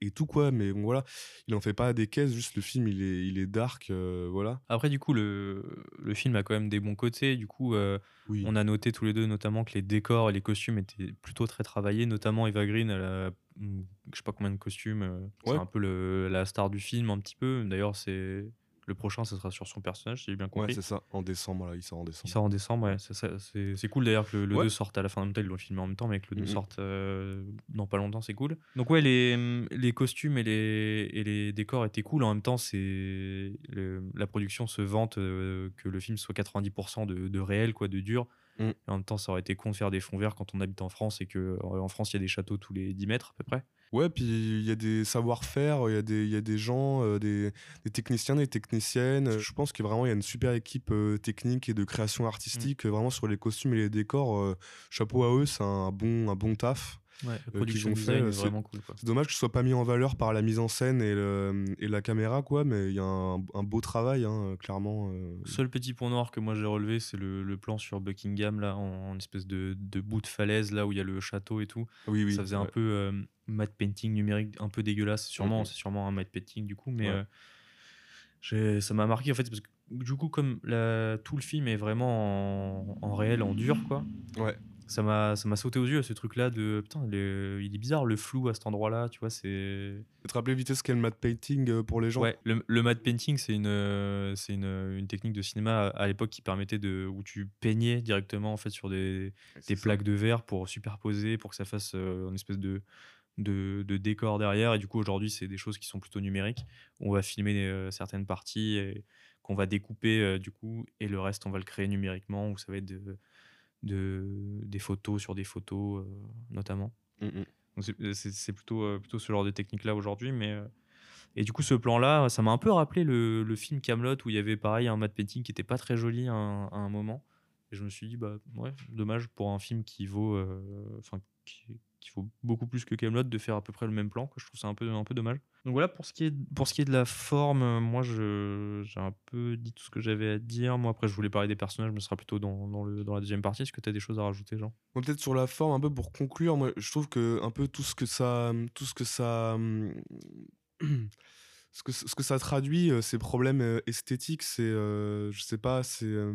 et tout quoi mais bon voilà il en fait pas des caisses juste le film il est il est dark euh, voilà Après, du coup, le, le film a quand même des bons côtés. Du coup, euh, Oui. on a noté tous les deux, notamment, que les décors et les costumes étaient plutôt très travaillés. Notamment, Eva Green, elle a, hum, je sais pas combien de costumes. euh, C'est un peu le- la star du film, un petit peu. D'ailleurs, c'est le prochain, ce sera sur son personnage, si j'ai bien ouais compris. c'est ça en décembre là il sort en Il décembre sort en décembre, ouais. C'est ça- C'est c'est cool d'ailleurs que le, le Ouais. 2 sorte à la fin. En même temps, ils l'ont filmé en même temps, mais que le 2 Mhm. sorte euh, dans pas longtemps, c'est cool. Donc, ouais, les, les costumes et les, et les décors étaient cool. En même temps, c'est le- la production se vante euh, que le film soit 90% de, de réel, quoi, de dur. Mm. Et en même temps, ça aurait été con de faire des fonds verts quand on habite en France et que euh, en France, il y a des châteaux tous les 10 mètres à peu près. Ouais, puis il y a des savoir-faire, il y, a des- y a des gens, euh, des, des techniciens, des techniciennes. Je pense que vraiment il y a une super équipe euh, technique et de création artistique euh, vraiment sur les costumes et les décors. euh, chapeau à eux, c'est un bon, un bon taf. Ouais, euh, qu'ils production ont fait. est C'est- vraiment cool. C'est dommage que ce soit pas mis en valeur par la mise en scène et, le- et la caméra, quoi, mais il y a un, un beau travail, hein, clairement. euh. Seul petit point noir que moi j'ai relevé, c'est le, le plan sur Buckingham, là, en, en espèce de, de bout de falaise, là où il y a le château et tout. Oui, oui. ça faisait un peu euh, matte painting numérique, un peu dégueulasse. Sûrement, Mhm. c'est sûrement un matte painting du coup, mais Ouais. euh, ça m'a marqué en fait, parce que du coup, comme la- tout le film est vraiment en, en réel, en dur, quoi. Ouais. Ça m'a, ça m'a sauté aux yeux ce truc-là de putain, le- il est bizarre le flou à cet endroit-là, tu vois, c'est. Te rappeler vite ce qu'est le matte painting euh, pour les gens Ouais, le, le matte painting, c'est une, euh, c'est une, une technique de cinéma à, à l'époque qui permettait de. où tu peignais directement en fait sur des, des ça. plaques de verre pour superposer, pour que ça fasse euh, une espèce de, de, de décors derrière. Et du coup, aujourd'hui, c'est des choses qui sont plutôt numériques. On va filmer euh, certaines parties qu'on va découper, euh, du coup, et le reste, on va le créer numériquement, où ça va être de, de- des photos sur des photos, euh, notamment. Mm, c'est- plutôt, euh, plutôt ce genre de technique-là aujourd'hui. Mais, et du coup, ce plan-là, ça m'a un peu rappelé le, le film Camelot où il y avait pareil un matte painting qui était pas très joli à un, à un moment. Et je me suis dit, bah ouais, dommage pour un film qui vaut, euh, qui, qui vaut beaucoup plus que Camelot de faire à peu près le même plan. Quoi. Je trouve ça un peu, un peu dommage. Donc voilà, pour ce qui est, pour ce qui est de la forme, euh, moi je- j'ai un peu dit tout ce que j'avais à dire. Moi après, je voulais parler des personnages, mais ce sera plutôt dans, dans, le, dans la deuxième partie. Est-ce que tu as des choses à rajouter, Jean? Peut-être sur la forme, un peu pour conclure, moi, je trouve que un peu tout ce que ça, tout ce que ça, ce que, ce que ça traduit, euh, ces problèmes euh, esthétiques, c'est, euh, je sais pas, c'est euh,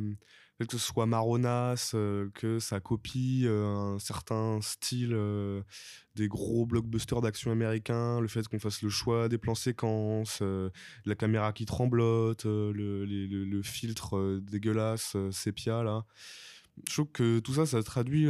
que ce soit marronasse, euh, que ça copie euh, un certain style euh, des gros blockbusters d'action américains, le fait qu'on fasse le choix des plans séquences, la caméra qui tremblote, le, filtre dégueulasse, sépia là je trouve que tout ça, ça traduit,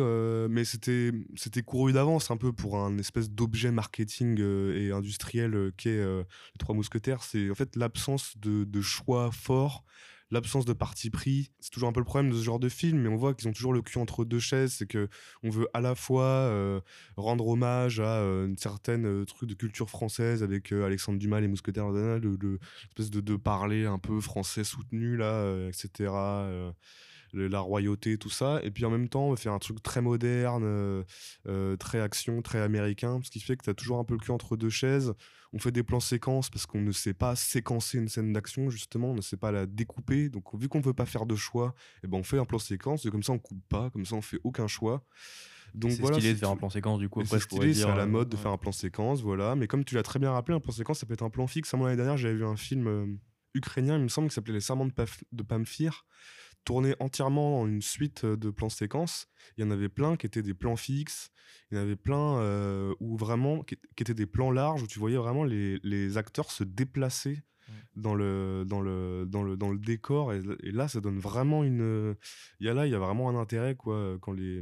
mais c'était c'était couru d'avance un peu pour un espèce d'objet marketing et industriel qu'est les Trois Mousquetaires. C'est en fait l'absence de, de choix fort, l'absence de parti pris. C'est toujours un peu le problème de ce genre de film, mais on voit qu'ils ont toujours le cul entre deux chaises. C'est que on veut à la fois euh, rendre hommage à euh, une certaine euh, truc de culture française avec Alexandre Dumas, les Mousquetaires, le, le- le- espèce de, de parler un peu français soutenu là, etc. la royauté, tout ça. Et puis en même temps, on va faire un truc très moderne, très action, très américain, ce qui fait que tu as toujours un peu le cul entre deux chaises. On fait des plans séquences parce qu'on ne sait pas séquencer une scène d'action, justement, on ne sait pas la découper. Donc vu qu'on ne veut pas faire de choix, eh ben, on fait un plan séquence, et comme ça on coupe pas, comme ça on fait aucun choix. Donc C'est voilà, stylé de faire un plan séquence, du coup. Après, c'est stylé, c'est à la euh, mode de ouais. faire un plan séquence, voilà. Mais comme tu l'as très bien rappelé, un plan séquence, ça peut être un plan fixe. Moi, l'année dernière, j'avais vu un film euh, ukrainien, il me semble, qui s'appelait Les Serments de, Paf- de Pamphir, tourné entièrement en une suite euh, de plans séquences. Il y en avait plein qui étaient des plans fixes. Il y en avait plein euh, où vraiment, qui, qui étaient des plans larges, où tu voyais vraiment les, les acteurs se déplacer dans le, dans le, dans le, dans le décor. Et, et là, ça donne vraiment une. Il y a là, il y a vraiment un intérêt, quoi, quand les,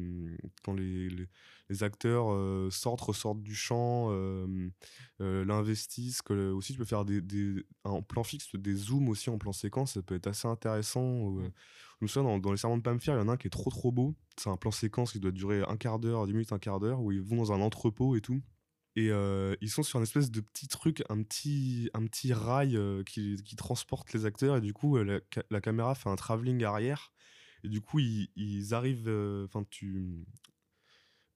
quand les, les, les acteurs euh, sortent, ressortent du champ, euh, euh, l'investissent. Que aussi, tu peux faire des, des, en plan fixe, des zooms aussi en plan séquence, ça peut être assez intéressant. euh, Je me souviens, dans, dans les serments de Pamphir, il y en a un qui est trop trop beau. C'est un plan séquence qui doit durer un quart d'heure, 10 minutes, un quart d'heure, où ils vont dans un entrepôt et tout. Et euh, ils sont sur un espèce de petit truc, un petit, un petit rail euh, qui, qui transporte les acteurs. Et du coup, euh, la, ca- la caméra fait un travelling arrière. Et du coup, ils, arrivent. Enfin, tu.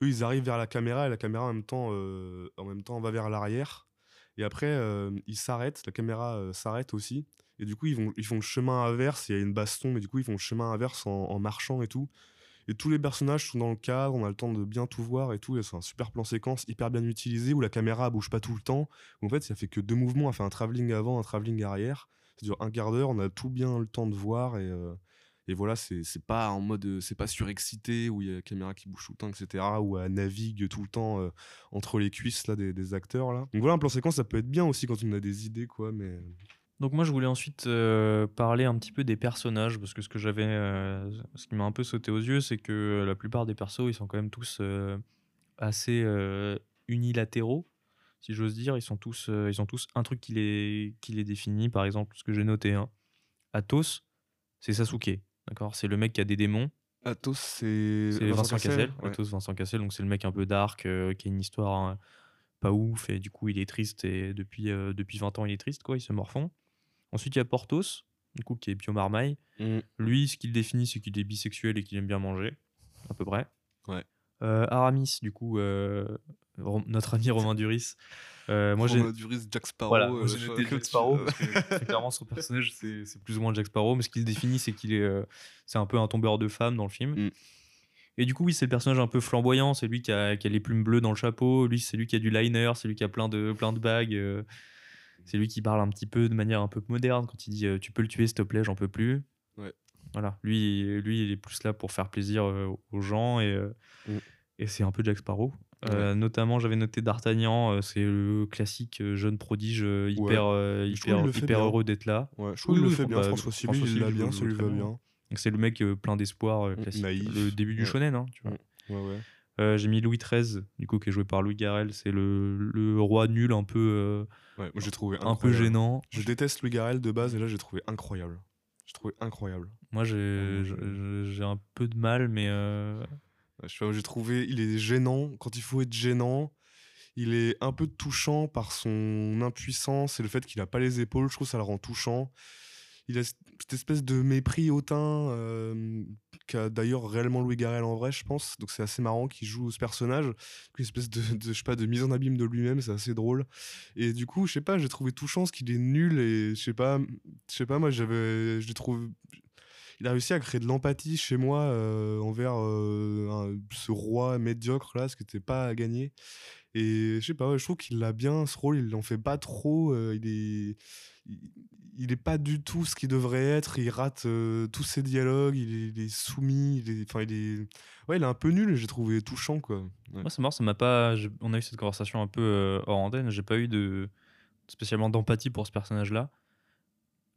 Eux, ils arrivent vers la caméra et la caméra en même temps, en même temps va vers l'arrière. Et après, ils s'arrêtent, la caméra s'arrête aussi. Et du coup, ils, font le chemin inverse. Il y a une baston, mais du coup, ils font le chemin inverse en, marchant et tout. Et tous les personnages sont dans le cadre, on a le temps de bien tout voir et tout. C'est un super plan séquence hyper bien utilisé où la caméra bouge pas tout le temps. En fait, ça fait que deux mouvements. Elle fait un travelling avant, un travelling arrière. Ça dure un quart d'heure, on a tout bien le temps de voir. Et, euh, et voilà, c'est pas en mode. euh, C'est pas surexcité où il y a la caméra qui bouge tout le temps, etc. Où elle navigue tout le temps euh, entre les cuisses là, des, des acteurs. Là. Donc voilà, un plan séquence, ça peut être bien aussi quand on a des idées, quoi. Mais Donc moi je voulais ensuite euh, parler un petit peu des personnages parce que ce que j'avais, euh, ce qui m'a un peu sauté aux yeux, c'est que la plupart des persos ils sont quand même tous euh, assez euh, unilatéraux, si j'ose dire. Ils sont tous, euh, ils ont tous un truc qui les, qui les définit. Par exemple, ce que j'ai noté, hein. Athos, c'est Sasuke, d'accord? C'est le mec qui a des démons. Athos, c'est C'est Vincent, Cassel. ouais. Athos, Vincent Cassel. Donc c'est le mec un peu dark, euh, qui a une histoire hein, pas ouf et du coup il est triste et depuis euh, depuis 20 ans il est triste quoi. Il se morfond. Ensuite il y a Porthos, du coup qui est Pio Marmaille. Mm. Lui, ce qu'il définit, c'est qu'il est bisexuel et qu'il aime bien manger, à peu près. Ouais. Euh, Aramis, du coup, euh, notre ami Romain Duris. Euh, moi, j'ai. Romain Duris, Jack Sparrow, Voilà, moi, j'ai noté Jack Sparrow. parce que clairement, son personnage, c'est plus ou moins Jack Sparrow. Mais ce qu'il définit, c'est qu'il est. c'est un peu un tombeur de femmes dans le film. Mm. Et du coup, oui, c'est le personnage un peu flamboyant. C'est lui qui a, qui a les plumes bleues dans le chapeau. Lui, c'est lui qui a du liner. C'est lui qui a plein de, plein de bagues. C'est lui qui parle un petit peu de manière un peu moderne quand il dit euh, Tu peux le tuer, s'il te plaît, j'en peux plus. Ouais. Voilà, lui, lui, il est plus là pour faire plaisir euh, aux gens et, euh, Mm. et c'est un peu Jack Sparrow. Euh, Notamment, j'avais noté D'Artagnan, c'est le classique jeune prodige hyper, Ouais. hyper, heureux d'être là. Je trouve qu'il le fait bien, François Civil, il l'a bien, le ça joue lui très va bien. C'est le mec plein d'espoir, Mm, classique. naïf. le début du shonen, hein, tu vois. Ouais, ouais. Euh, j'ai mis Louis XIII, du coup, qui est joué par Louis Garrel. C'est le, le roi nul, un peu, euh, Ouais, moi j'ai trouvé un peu gênant. Je déteste Louis Garrel de base et là j'ai trouvé incroyable. J'ai trouvé incroyable. Moi, j'ai j'ai- un peu de mal, mais euh, je j'ai trouvé, il est gênant quand il faut être gênant. Il est un peu touchant par son impuissance et le fait qu'il a pas les épaules. Je trouve que ça le rend touchant. Il a cette espèce de mépris hautain euh, qu'a d'ailleurs réellement Louis Garrel en vrai, je pense. Donc c'est assez marrant qu'il joue ce personnage. Une espèce de, je sais pas, de mise en abîme de lui-même, c'est assez drôle. Et du coup, je sais pas, j'ai trouvé touchant parce qu'il est nul et je sais pas, je sais pas, moi j'avais, je l'ai trouvé il a réussi à créer de l'empathie chez moi euh, envers euh, ce roi médiocre là, ce qui n'était pas à gagner. Et je sais pas, je trouve qu'il a bien ce rôle, il en fait pas trop, euh, il est. il est pas du tout ce qu'il devrait être, il rate euh, tous ses dialogues, il est, il est soumis, il est, enfin il est, ouais, il est un peu nul, j'ai trouvé touchant quoi. Ouais. moi, c'est marrant, ça m'a pas. On a eu cette conversation un peu euh, hors antenne. J'ai pas eu de spécialement d'empathie pour ce personnage-là,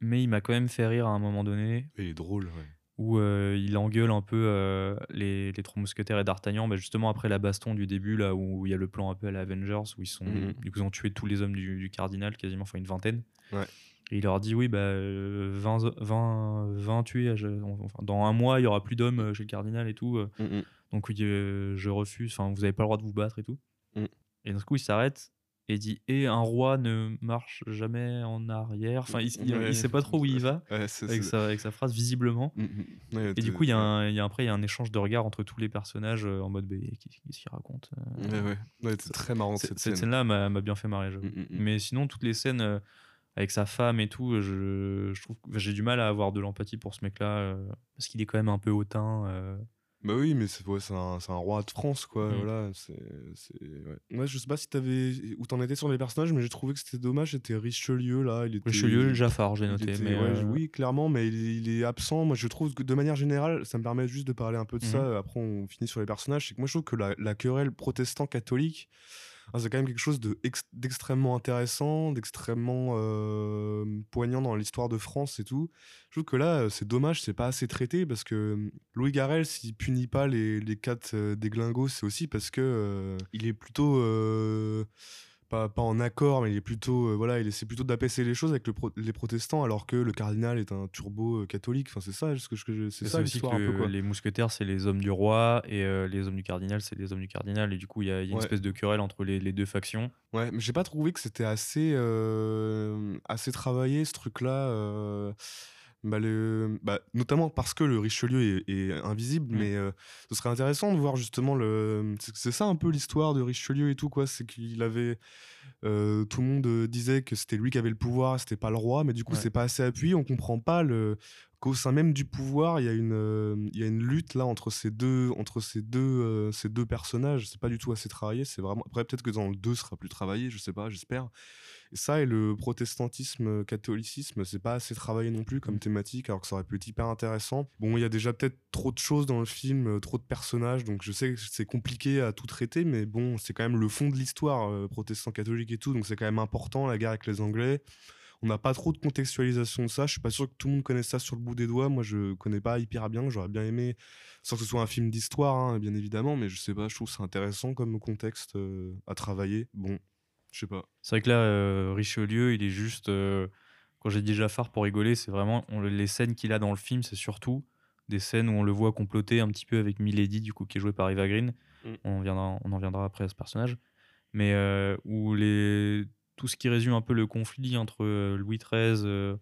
mais il m'a quand même fait rire à un moment donné. Il est drôle, ouais. où euh, il engueule un peu euh, les, les trois mousquetaires et D'Artagnan, bah, justement après la baston du début, là où il y a le plan un peu à la Avengers, où ils, sont, Mhm. du coup, ils ont tué tous les hommes du, du cardinal, quasiment, enfin une vingtaine. Ouais. Et il leur dit oui, bah, euh, 20, 20, 20 tués, enfin, dans un mois, il y aura plus d'hommes euh, chez le cardinal et tout. euh, Mhm. donc oui, euh, je refuse, enfin, vous n'avez pas le droit de vous battre et tout. Mm. Et d'un coup, il s'arrête et dit Et un roi ne marche jamais en arrière? Enfin, il, Ouais. il sait pas trop où il va Ouais, avec sa, avec sa phrase, visiblement. Mhm. Ouais, Et du coup, il y a un, il y a, après, il y a un échange de regards entre tous les personnages en mode qu'est-ce qu'il raconte euh, c'est très marrant cette, scène. scène-là m'a bien fait marrer. Mm, mm, mm. Mais sinon, toutes les scènes avec sa femme et tout, je, je trouve j'ai du mal à avoir de l'empathie pour ce mec-là euh, parce qu'il est quand même un peu hautain. euh. Bah oui, mais c'est ouais, un, un roi de France, quoi. Mm. Voilà, c'est, ouais. Ouais, je sais pas si t'avais où t'en étais sur les personnages, mais j'ai trouvé que c'était dommage. C'était Richelieu là, il était. Richelieu, Jaffar, j'ai noté. était- mais ouais, euh, Oui, clairement, mais il, il est absent. Moi, je trouve que de manière générale, ça me permet juste de parler un peu de ça. Après, on finit sur les personnages. C'est que moi, je trouve que la, la querelle protestant-catholique, hein, c'est quand même quelque chose de ex- d'extrêmement intéressant, d'extrêmement euh, poignant dans l'histoire de France et tout. Je trouve que là, euh, c'est dommage, c'est pas assez traité parce que euh, Louis Garrel, s'il punit pas les, les quatre déglingos, c'est aussi parce que il est plutôt pas, pas en accord, mais il est plutôt euh, voilà, il essaie plutôt d'apaiser les choses avec le pro- les protestants, alors que le cardinal est un turbo euh, catholique. Enfin, c'est ça, ce que je- c'est ça aussi l'histoire un peu quoi. les mousquetaires, c'est les hommes du roi et euh, les hommes du cardinal, c'est les hommes du cardinal. Et du coup, il y a, il y a une Ouais. espèce de querelle entre les, les deux factions. Ouais, mais j'ai pas trouvé que c'était assez, euh, assez travaillé ce truc-là. Bah, le- bah, notamment parce que le Richelieu est, est invisible, Mm. mais euh, ce serait intéressant de voir justement le. C'est ça un peu l'histoire de Richelieu et tout, quoi. C'est qu'il avait. euh, tout le monde euh, disait que c'était lui qui avait le pouvoir, c'était pas le roi, mais du coup, Ouais. c'est pas assez appuyé. On comprend pas le qu'au sein même du pouvoir, il y a une, euh, il y a une lutte là entre ces deux, entre ces deux, euh, ces deux personnages. C'est pas du tout assez travaillé. C'est vraiment. Après, peut-être que dans le 2 ce sera plus travaillé, je sais pas, j'espère. Ça et le protestantisme, euh, catholicisme, c'est pas assez travaillé non plus comme thématique, alors que ça aurait pu être hyper intéressant. Bon, il y a déjà peut-être trop de choses dans le film, euh, trop de personnages, donc je sais que c'est compliqué à tout traiter, mais bon, c'est quand même le fond de l'histoire, euh, protestant-catholique et tout, donc c'est quand même important la guerre avec les Anglais. On n'a pas trop de contextualisation de ça. Je suis pas sûr que tout le monde connaisse ça sur le bout des doigts. Moi, je connais pas hyper bien. J'aurais bien aimé, sans que ce soit un film d'histoire, hein, bien évidemment, mais je sais pas. Je trouve c'est intéressant comme contexte euh, à travailler. Bon, je sais pas. C'est vrai que là, euh, Richelieu, il est juste. euh, quand j'ai dit Jafar pour rigoler, c'est vraiment. on les scènes qu'il a dans le film, c'est surtout des scènes où on le voit comploter un petit peu avec Milady, du coup, qui est jouée par Eva Green. Mm. On, viendra, on en viendra après à ce personnage. Mais euh, où les, tout ce qui résume un peu le conflit entre Louis XIII,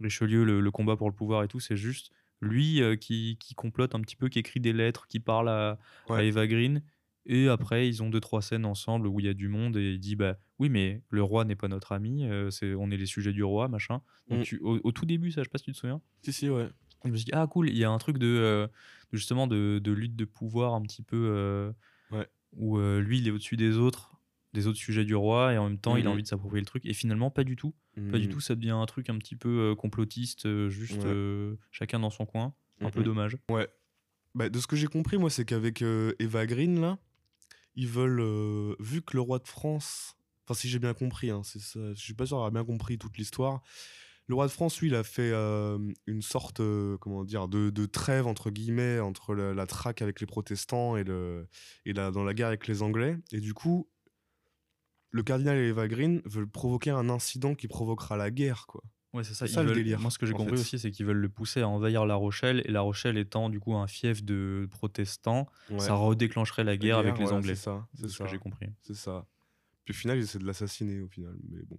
Richelieu, le, le combat pour le pouvoir et tout, c'est juste lui qui, qui complote un petit peu, qui écrit des lettres, qui parle à, à. Eva Green. Et après, ils ont deux, trois scènes ensemble où il y a du monde et il dit Bah oui, mais le roi n'est pas notre ami, euh, c'est, on est les sujets du roi, machin. Donc, Mm. tu- au, au tout début, ça, je sais pas si tu te souviens. Si, si, ouais. Je me suis dit Ah, cool, il y a un truc de, euh, de justement de, de lutte de pouvoir un petit peu euh, Ouais. où euh, lui, il est au-dessus des autres, des autres sujets du roi, et en même temps, il a Mhm. envie de s'approprier le truc. Et finalement, pas du tout. Pas du Mm. tout, ça devient un truc un petit peu complotiste, juste Ouais. chacun dans son coin. Un peu Mhm. dommage. Ouais. Bah, de ce que j'ai compris, moi, c'est qu'avec Eva Green, là, ils veulent, euh, vu que le roi de France, enfin, si j'ai bien compris, hein, c'est ça, je suis pas sûr d'avoir bien compris toute l'histoire, Le roi de France, lui, il a fait euh, une sorte, euh, comment dire, de, de trêve entre guillemets entre la, traque avec les protestants et le et la, dans la guerre avec les Anglais. Et du coup, le cardinal et Eva Green veulent provoquer un incident qui provoquera la guerre, quoi. Ouais, c'est ça. Ça le délire, Moi, ce que j'ai compris fait. aussi, c'est qu'ils veulent le pousser à envahir La Rochelle, et La Rochelle étant du coup un fief de protestants, Ouais. ça redéclencherait la guerre avec les Anglais. C'est ça, C'est ce que j'ai compris. C'est ça. Puis au final, ils essaient de l'assassiner, au final. Mais bon.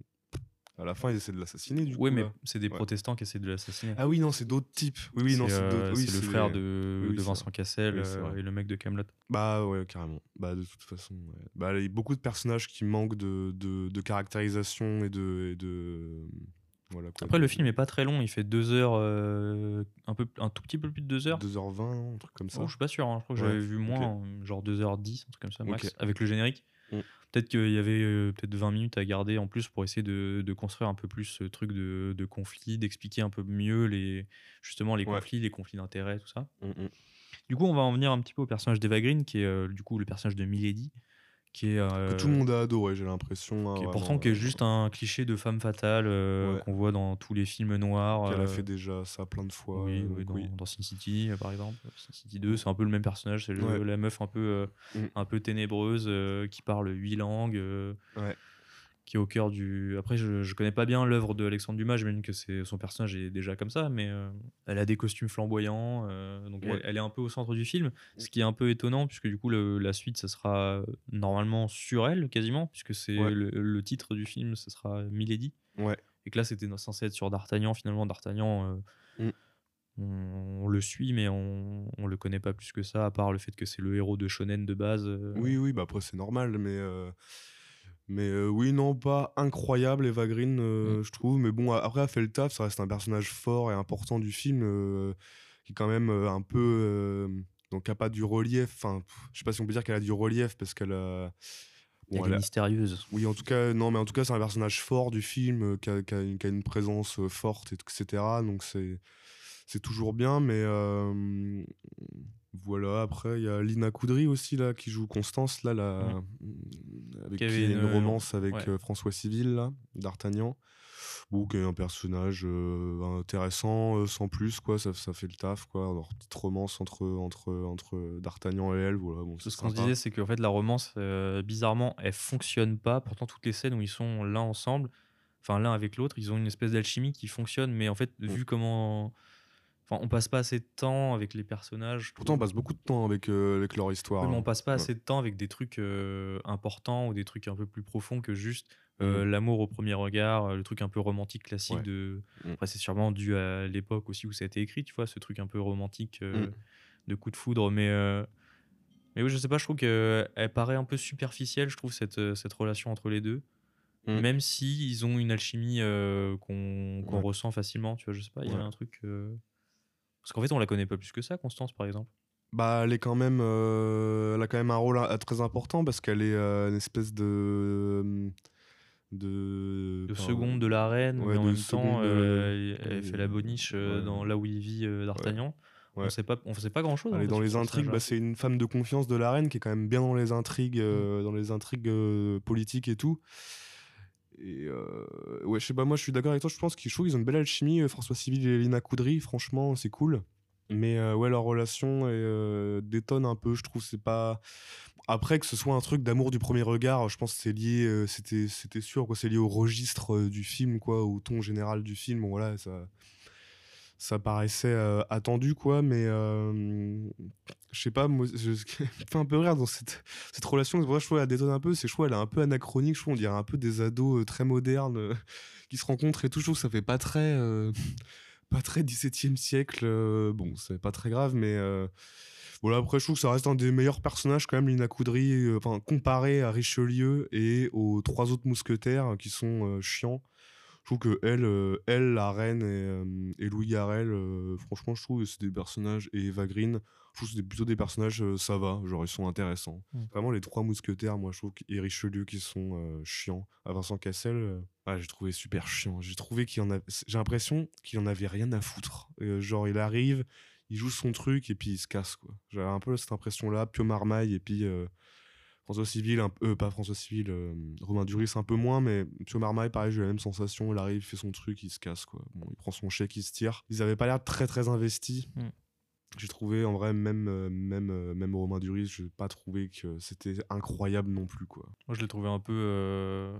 À la fin, ils essaient de l'assassiner, du coup. Oui, mais c'est des protestants qui essaient de l'assassiner. Ah oui, non, c'est d'autres types. Oui, oui, non, c'est euh. Oui, le frère de, oui, oui, de Vincent. Cassel Oui, euh, et le mec de Camelot. Bah ouais, carrément. Bah de toute façon. Bah, il y a beaucoup de personnages qui manquent de, de, de caractérisation et de voilà quoi. Après, le film est pas très long, il fait deux heures, euh, un, peu, un tout petit peu plus de deux heures. 2h20, un truc comme ça. Oh, je suis pas sûr, hein, je crois que Ouais, j'avais vu moins, euh, genre 2h10, un truc comme ça, max, avec le générique. Mm. Peut-être qu'il y avait euh, peut-être 20 minutes à garder en plus pour essayer de, de construire un peu plus ce truc de, de conflit, d'expliquer un peu mieux les, justement les Ouais. conflits, les conflits d'intérêts, tout ça. Mm, mm. Du coup, on va en venir un petit peu au personnage d'Eva Green, qui est euh, du coup le personnage de Milady, qui est. Que tout le monde a adoré, j'ai l'impression. hein, pourtant qui est euh, juste un cliché de femme fatale euh, Ouais. qu'on voit dans tous les films noirs. Qu'elle a euh, fait déjà ça plein de fois. oui, euh, dans, dans Sin City, euh, par exemple. Sin City 2, c'est un peu le même personnage. C'est Ouais. la meuf un peu, euh, Mm. un peu ténébreuse euh, qui parle huit langues, euh, Ouais. Qui est au cœur du. Après, je, je connais pas bien l'œuvre de Alexandre Dumas. J'imagine que c'est son personnage est déjà comme ça, mais euh, elle a des costumes flamboyants, euh, donc Ouais. elle, elle est un peu au centre du film. Ce qui est un peu étonnant, puisque du coup, le- la suite, ça sera normalement sur elle, quasiment, puisque c'est Ouais. le, le titre du film, ce sera Milady. Ouais. Et que là, c'était censé être sur D'Artagnan. Finalement, D'Artagnan, euh, Mm. on, on le suit, mais on, on le connaît pas plus que ça, à part le fait que c'est le héros de Shonen de base. Oui, oui, bah après c'est normal, mais mais euh, oui, non, pas incroyable Eva Green, euh, Mm. je trouve. Mais bon, après, elle fait le taf, ça reste un personnage fort et important du film, euh, qui est quand même un peu, donc a pas du relief. Enfin, je sais pas si on peut dire qu'elle a du relief parce qu'elle a. Elle bon, est elle a- mystérieuse. oui, en tout cas, non, mais en tout cas, c'est un personnage fort du film, qui a, qui a une, qui a une présence forte, et- etc. Donc c'est c'est toujours bien, mais voilà. Après, il y a Lina Coudry aussi là qui joue Constance là, la, avec Qui il y a une une- romance avec ouais. euh, François Civil là, d'Artagnan. Ou qui est un personnage euh, intéressant, euh, sans plus, quoi. Ça, ça fait le taf, quoi. Alors, petite romance entre, entre, entre D'Artagnan et elle, voilà. Bon, Ce qu'on disait, c'est qu'en fait, la romance, euh, bizarrement, elle fonctionne pas. Pourtant, toutes les scènes où ils sont l'un ensemble, enfin l'un avec l'autre, ils ont une espèce d'alchimie qui fonctionne. Mais en fait, Mm. vu comment. Enfin, on passe pas assez de temps avec les personnages. Pourtant, on passe beaucoup de temps avec, euh, avec leur histoire. Oui, mais hein. on passe pas Ouais. assez de temps avec des trucs euh, importants ou des trucs un peu plus profonds que juste euh, Mhm. l'amour au premier regard, le truc un peu romantique classique Ouais. de. Mhm. Après, c'est sûrement dû à l'époque aussi où ça a été écrit, tu vois, ce truc un peu romantique Mhm. de coup de foudre. Mais, mais oui, je sais pas, je trouve qu'elle paraît un peu superficielle, je trouve, cette, cette relation entre les deux. Mhm. Même si ils ont une alchimie qu'on Ouais. ressent facilement, tu vois, je sais pas, il y a un truc. Parce qu'en fait, on la connaît pas plus que ça, Constance, par exemple. Bah, elle est quand même, euh, elle a quand même un rôle euh, très important parce qu'elle est euh, une espèce de de, de seconde de la reine, ouais, mais en même temps, euh, elle, elle fait la boniche ouais. dans là où il vit d'Artagnan. On Ouais. sait pas, on sait pas grand chose. Elle est dans les intrigues. Bah, c'est une femme de confiance de la reine qui est quand même bien dans les intrigues, euh, dans les intrigues politiques et tout. Et euh, ouais, je sais pas, moi je suis d'accord avec toi. Je pense qu'ils qu'ils ont une belle alchimie. euh, François Civil et Lina Coudry, franchement, c'est cool. Mais euh, ouais, leur relation est, euh, détonne un peu. Je trouve c'est pas. Après que ce soit un truc d'amour du premier regard, je pense que c'est lié. c'était c'était sûr quoi. C'est lié au registre du film quoi, au ton général du film. Voilà, ça ça paraissait euh, attendu quoi mais euh, je sais pas moi je, fait un peu rire dans cette, cette relation que je trouve elle détonne un peu c'est je elle est un peu anachronique je trouve on dirait un peu des ados euh, très modernes qui se rencontrent et tout je trouve que ça fait pas très pas très 17e siècle euh, bon c'est pas très grave mais voilà après je trouve que ça reste un des meilleurs personnages quand même Lina Coudry enfin comparé à Richelieu et aux trois autres mousquetaires qui sont chiants je trouve que elle, euh, elle la reine et, euh, et Louis Garrel, euh, franchement, je trouve que c'est des personnages, et Eva Green, je trouve que c'est plutôt des personnages, ça va, genre ils sont intéressants. Mm. Vraiment, les trois mousquetaires, moi je trouve, et Richelieu qui sont chiants. À Vincent Cassel, ah, j'ai trouvé super chiant. J'ai trouvé qu'il en a, j'ai l'impression qu'il en avait rien à foutre. Genre, il arrive, il joue son truc et puis il se casse, quoi. J'avais un peu cette impression-là, Pio Marmaille, et puis. François Civil, un, peu- euh, pas François Civil, euh, Romain Duris un peu moins, mais Mathieu Marmaille, pareil, j'ai eu la même sensation. Il arrive, il fait son truc, il se casse, quoi. Bon, il prend son chèque, il se tire. Ils avaient pas l'air très très investis. Mm. J'ai trouvé, en vrai, même, euh, même, euh, même Romain Duris, je n'ai pas trouvé que c'était incroyable non plus, quoi. Moi, je l'ai trouvé un peu, euh,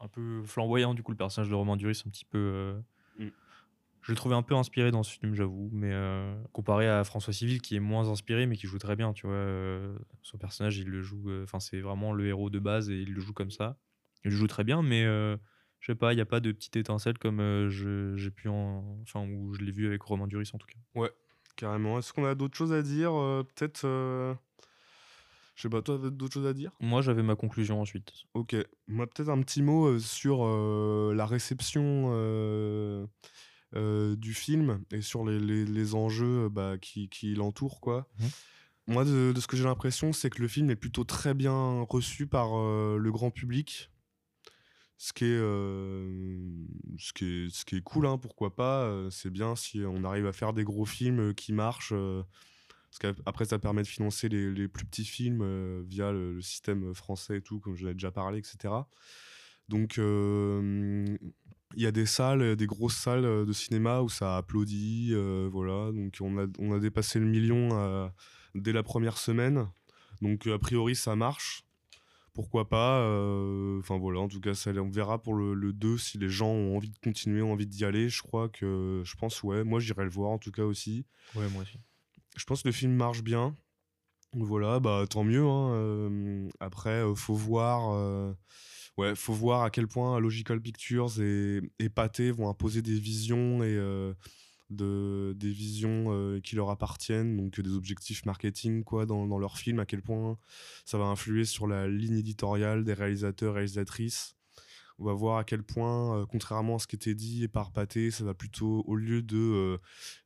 un peu flamboyant, du coup, le personnage de Romain Duris, un petit peu. euh, Mm. Je l'ai trouvé un peu inspiré dans ce film, j'avoue, mais euh, comparé à François Civil, qui est moins inspiré, mais qui joue très bien, tu vois. euh, son personnage, il le joue. euh, Enfin, c'est vraiment le héros de base et il le joue comme ça. Il le joue très bien, mais je sais pas, il n'y a pas de petite étincelle comme je- j'ai pu en. Enfin, où je l'ai vu avec Romain Duris, en tout cas. Ouais, carrément. Est-ce qu'on a d'autres choses à dire Peut-être. Je sais pas, toi, t'as d'autres choses à dire? Moi, j'avais ma conclusion ensuite. Ok, moi peut-être un petit mot euh, sur euh, la réception euh, du film et sur les, les- les enjeux euh, bah, qui, qui l'entourent, quoi. Mhm. Moi, de, de ce que j'ai l'impression, c'est que le film est plutôt très bien reçu par euh, le grand public. Ce qui est, euh, ce qui est, ce qui est cool, hein, pourquoi pas. euh, c'est bien si on arrive à faire des gros films euh, qui marchent. euh, parce qu'après, ça permet de financer les, les plus petits films euh, via le, le système français et tout, comme je l'ai déjà parlé, etc. Donc, euh, il y a des salles, des grosses salles euh, de cinéma où ça applaudit. euh, voilà, donc on a, on a dépassé le million euh, dès la première semaine. Donc, a priori, ça marche. Pourquoi pas euh, Enfin voilà, en tout cas, ça, on verra pour le, le 2 si les gens ont envie de continuer, ont envie d'y aller. Je crois que, je pense, ouais, moi j'irai le voir en tout cas aussi. Ouais, moi aussi. Je pense que le film marche bien. Voilà, bah tant mieux. hein, euh, après, euh, faut voir. Ouais, faut voir à quel point Logical Pictures et, et Pathé vont imposer des visions et euh, de, des visions euh, qui leur appartiennent, donc des objectifs marketing quoi dans, dans leur film. À quel point ça va influer sur la ligne éditoriale des réalisateurs réalisatrices. On va voir à quel point, euh, contrairement à ce qui était dit par Pathé, ça va plutôt, au lieu de,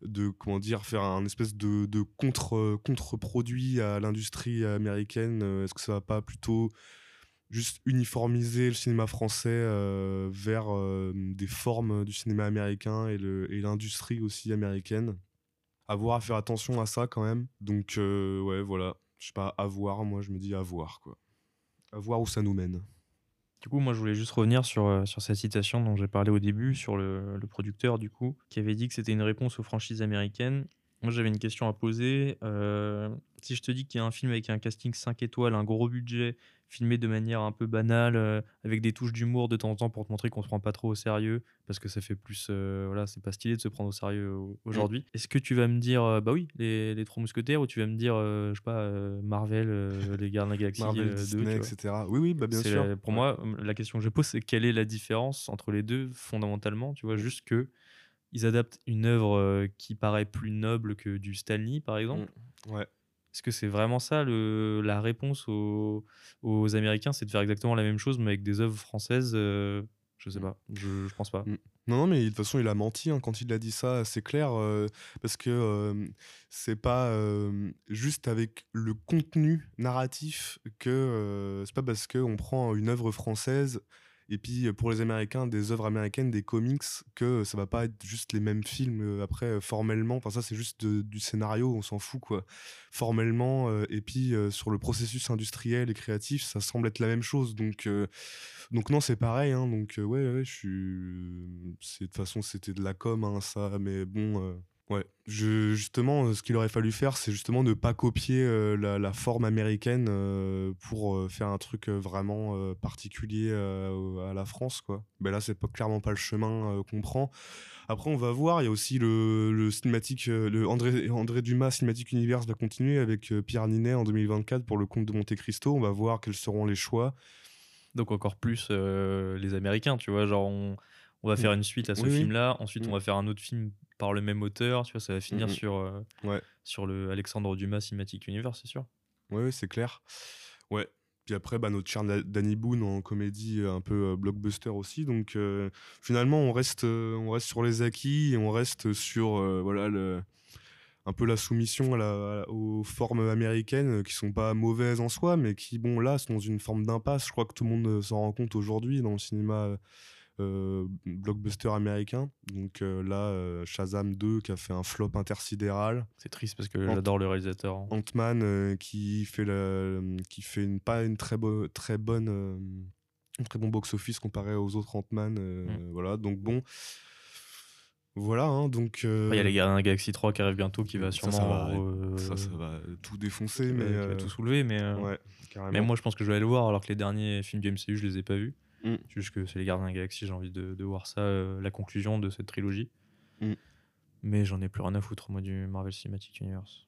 de comment dire, faire un espèce de, de contre, contre-produit à l'industrie américaine, est-ce que ça va pas plutôt juste uniformiser le cinéma français euh, vers euh, des formes du cinéma américain et et l'industrie aussi américaine Avoir à faire attention à ça quand même. Donc, euh, ouais, voilà. Je sais pas, à voir, moi je me dis à voir, quoi. À voir où ça nous mène. Du coup, moi, je voulais juste revenir sur, sur cette citation dont j'ai parlé au début, sur le, le producteur, du coup, qui avait dit que c'était une réponse aux franchises américaines. Moi, j'avais une question à poser. Euh, si je te dis qu'il y a un film avec un casting 5 étoiles, un gros budget, filmé de manière un peu banale, euh, avec des touches d'humour de temps en temps pour te montrer qu'on se prend pas trop au sérieux, parce que ça fait plus. euh, voilà, c'est pas stylé de se prendre au sérieux au- aujourd'hui. Est-ce que tu vas me dire, euh, bah oui, les, les trois mousquetaires, ou tu vas me dire, euh, je sais pas, euh, Marvel, euh, les Gardiens de la Galaxie Marvel, euh, 2, Disney, vois? etc. Oui, oui, bah bien C'est sûr. la- pour moi, la question que je pose, c'est quelle est la différence entre les deux fondamentalement Tu vois, juste que ils adaptent une œuvre euh, qui paraît plus noble que du Stanley, par exemple. Ouais. Est-ce que c'est vraiment ça le, la réponse aux, aux Américains C'est de faire exactement la même chose, mais avec des œuvres françaises euh, Je sais pas, je, je pense pas. Mm. Non, non, mais de toute façon, il a menti hein, quand il a dit ça, c'est clair, euh, parce que euh, c'est pas euh, juste avec le contenu narratif que c'est pas parce qu'on prend une œuvre française et puis euh, pour les Américains, des œuvres américaines, des comics, que ça va pas être juste les mêmes films euh, après euh, formellement. Enfin, ça, c'est juste du scénario, on s'en fout quoi. Formellement, euh, et puis euh, sur le processus industriel et créatif, ça semble être la même chose. Donc, euh, donc non, c'est pareil. hein, donc, euh, ouais, ouais, je suis. De toute façon, c'était de la com, hein, ça, mais bon. euh, Ouais, je, justement, euh, ce qu'il aurait fallu faire, c'est justement ne pas copier euh, la, la forme américaine euh, pour euh, faire un truc vraiment particulier à la France, quoi. Ben là, c'est pas, clairement pas le chemin qu'on prend. Après, on va voir, il y a aussi le, le cinématique, le André, André Dumas Cinématique Universe va continuer avec Pierre Ninet en 2024 pour le Comte de Monte Cristo. On va voir quels seront les choix. Donc encore plus les Américains, tu vois, genre on, on va faire une suite à ce Oui, film-là, ensuite Mm. on va faire un autre film par le même auteur, tu vois, ça va finir Mhm. sur, euh, Ouais. sur le Alexandre Dumas Cinematic Universe, c'est sûr. Ouais, ouais, c'est clair. Ouais. Puis après, bah, notre cher Da- Danny Boone en comédie euh, un peu euh, blockbuster aussi. Donc euh, finalement, on reste, on reste sur les acquis et on reste sur euh, voilà, le, un peu la soumission à la- aux formes américaines qui sont pas mauvaises en soi, mais qui, bon, là, sont dans une forme d'impasse. Je crois que tout le monde s'en rend compte aujourd'hui dans le cinéma blockbuster américain. Donc euh, là, euh, Shazam 2 qui a fait un flop intersidéral. C'est triste parce que j'adore le réalisateur. hein. Ant-Man euh, qui fait la, qui fait une, pas une très, bo- très bonne euh, très bon box-office comparé aux autres Ant-Man. euh, Mm. Voilà, donc bon. Voilà, hein, donc. euh, Il y a les Gardiens Galaxie 3 qui arrive bientôt qui va sûrement ça va, euh, ça, ça va tout défoncer, mais. qui va euh, tout soulever. Mais, euh, ouais, mais moi, je pense que je vais aller le voir alors que les derniers films du MCU, je les ai pas vus. Mm. Juste que c'est les Gardiens de la Galaxie, j'ai envie de, de voir ça, euh, la conclusion de cette trilogie. Mm. Mais j'en ai plus rien à foutre, moi, du Marvel Cinematic Universe.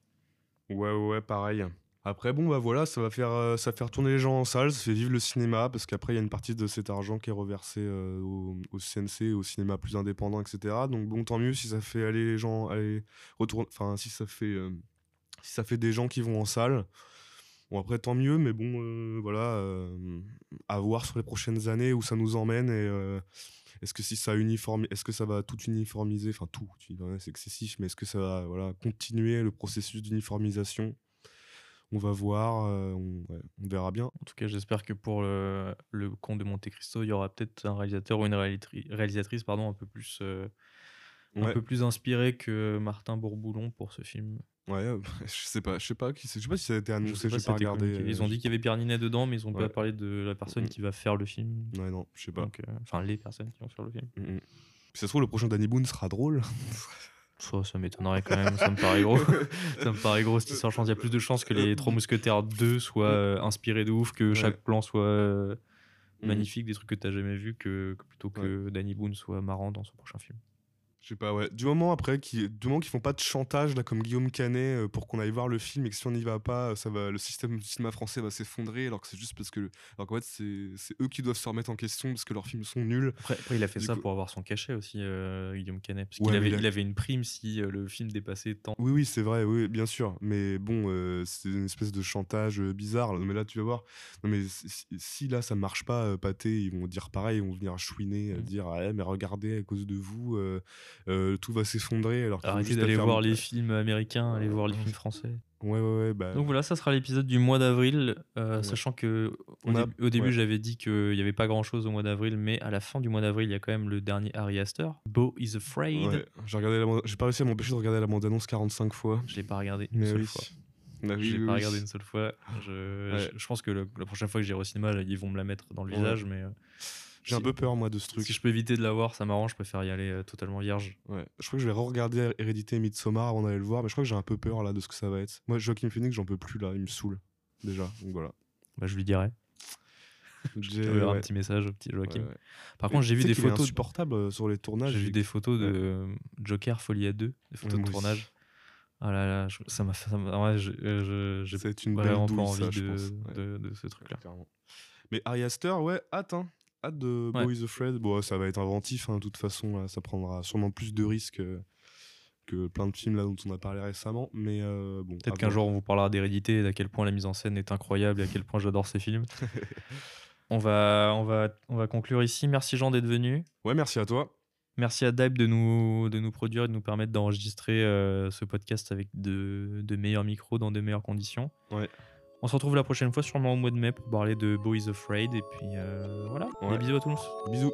Ouais, ouais, pareil. Après, bon, bah voilà, ça va faire, euh, ça va faire tourner les gens en salle, ça fait vivre le cinéma, parce qu'après, il y a une partie de cet argent qui est reversé euh, au, au CNC, au cinéma plus indépendant, etc. Donc, bon, tant mieux si ça fait aller les gens, aller retourner, enfin, si ça fait, euh, si ça fait des gens qui vont en salle. Bon, après, tant mieux, mais bon, euh, voilà, euh, à voir sur les prochaines années où ça nous emmène et. euh, est-ce que si ça uniforme, est-ce que ça va tout uniformiser, enfin tout, c'est excessif, mais est-ce que ça va voilà continuer le processus d'uniformisation? On va voir, on, ouais, on verra bien. En tout cas, j'espère que pour le, le Comte de Monte Cristo, il y aura peut-être un réalisateur ou une réalisatrice pardon, un peu plus, un Ouais. peu plus inspiré que Martin Bourboulon pour ce film. Ouais, euh, je sais pas, je sais pas qui c'est, je sais pas si ça a été Je annoncé, j'ai pas regardé. communiqué. Ils euh, ont dit qu'il y avait Pierre Ninet dedans, mais ils ont Ouais. pas parlé de la personne Mhm. qui va faire le film. Ouais, non, je sais pas. Donc, euh, Enfin, les personnes qui vont faire le film. Mm, mm. Si ça se trouve, le prochain Danny Boone sera drôle. Ça, ça m'étonnerait quand même, ça me paraît gros. ça me paraît gros cette histoire. Je pense qu'il y a plus de chances que les Trois Mousquetaires 2 soient euh, inspirés de ouf, que chaque plan soit euh, magnifique, des trucs que t'as jamais vu, que, que plutôt que Danny Boone soit marrant dans son prochain film. Je sais pas, ouais. Du moment après, qui, du moment qu'ils font pas de chantage là comme Guillaume Canet euh, pour qu'on aille voir le film et que si on n'y va pas, ça va, le système du cinéma français va s'effondrer, alors que c'est juste parce que, alors qu'en fait c'est, eux qui doivent se remettre en question parce que leurs films sont nuls. Après, après, il a fait Du ça coup- pour avoir son cachet aussi, euh, Guillaume Canet. Parce qu'il avait, il a- il avait une prime si euh, le film dépassait tant. Oui, oui, c'est vrai, oui, bien sûr. Mais bon, euh, c'est une espèce de chantage euh, bizarre. Non, mais là, tu vas voir. Non, mais si, si là, ça marche pas, euh, Pathé, ils vont dire pareil, ils vont venir chouiner, Mm. euh, dire ah, mais regardez, à cause de vous, euh, euh, tout va s'effondrer. Alors Arrêtez d'aller voir les films américains, allez voir les films français. Ouais, ouais, ouais. Bah, Donc voilà, ça sera l'épisode du mois d'avril, euh, sachant que au, On a- début- au début ouais. j'avais dit qu'il n'y avait pas grand chose au mois d'avril, mais à la fin du mois d'avril, il y a quand même le dernier Harry Astor, Beau is Afraid. j'ai la pas réussi à m'empêcher de regarder la bande-annonce 45 fois. Je l'ai pas regardé une Mais seule oui. fois. Bah oui, je l'ai oui, pas oui. regardé une seule fois. Je, Ouais. je, je pense que le- la prochaine fois que j'irai au cinéma, ils vont me la mettre dans le Ouais. visage, mais J'ai un peu peur, moi, de ce truc. si je peux éviter de la voir, ça m'arrange. Je préfère y aller euh, totalement vierge. Ouais. Je crois que je vais re-regarder Hérédité et Midsommar avant d'aller le voir, mais je crois que j'ai un peu peur là de ce que ça va être. Moi, Joaquin Phoenix, j'en peux plus là, il me saoule déjà. Donc voilà. Bah, je lui dirai. Je J'ai- t'enverrai un ouais. petit message au petit Joachim. Ouais, ouais. Par Mais contre, j'ai vu des photos. insupportable euh, sur les tournages. J'ai vu des photos Ouais. de Joker Folie à 2, des photos de tournage. Ah là là, je- ça m'a fait. ouais, j'ai- une belle pas envie ça, de. Ouais. de, de ce truc-là. Mais Ari Aster, ouais, hâte, hein. Hâte de Ouais. Boy is Afraid. Bon, ça va être inventif, hein, de toute façon. là, ça prendra sûrement plus de risques euh, que plein de films là dont on a parlé récemment. Mais euh, bon. Peut-être qu'un jour on vous parlera d'hérédité et d'à quel point la mise en scène est incroyable et à quel point j'adore ces films. on, va, on, va, on va conclure ici. Merci Jean d'être venu. Ouais, merci à toi. Merci à Dive de nous, de nous produire et de nous permettre d'enregistrer euh, ce podcast avec de, de meilleurs micros dans de meilleures conditions. Ouais. On se retrouve la prochaine fois, sûrement au mois de mai, pour parler de Boys Afraid. Et puis euh, voilà, Ouais. des bisous à tous. Bisous.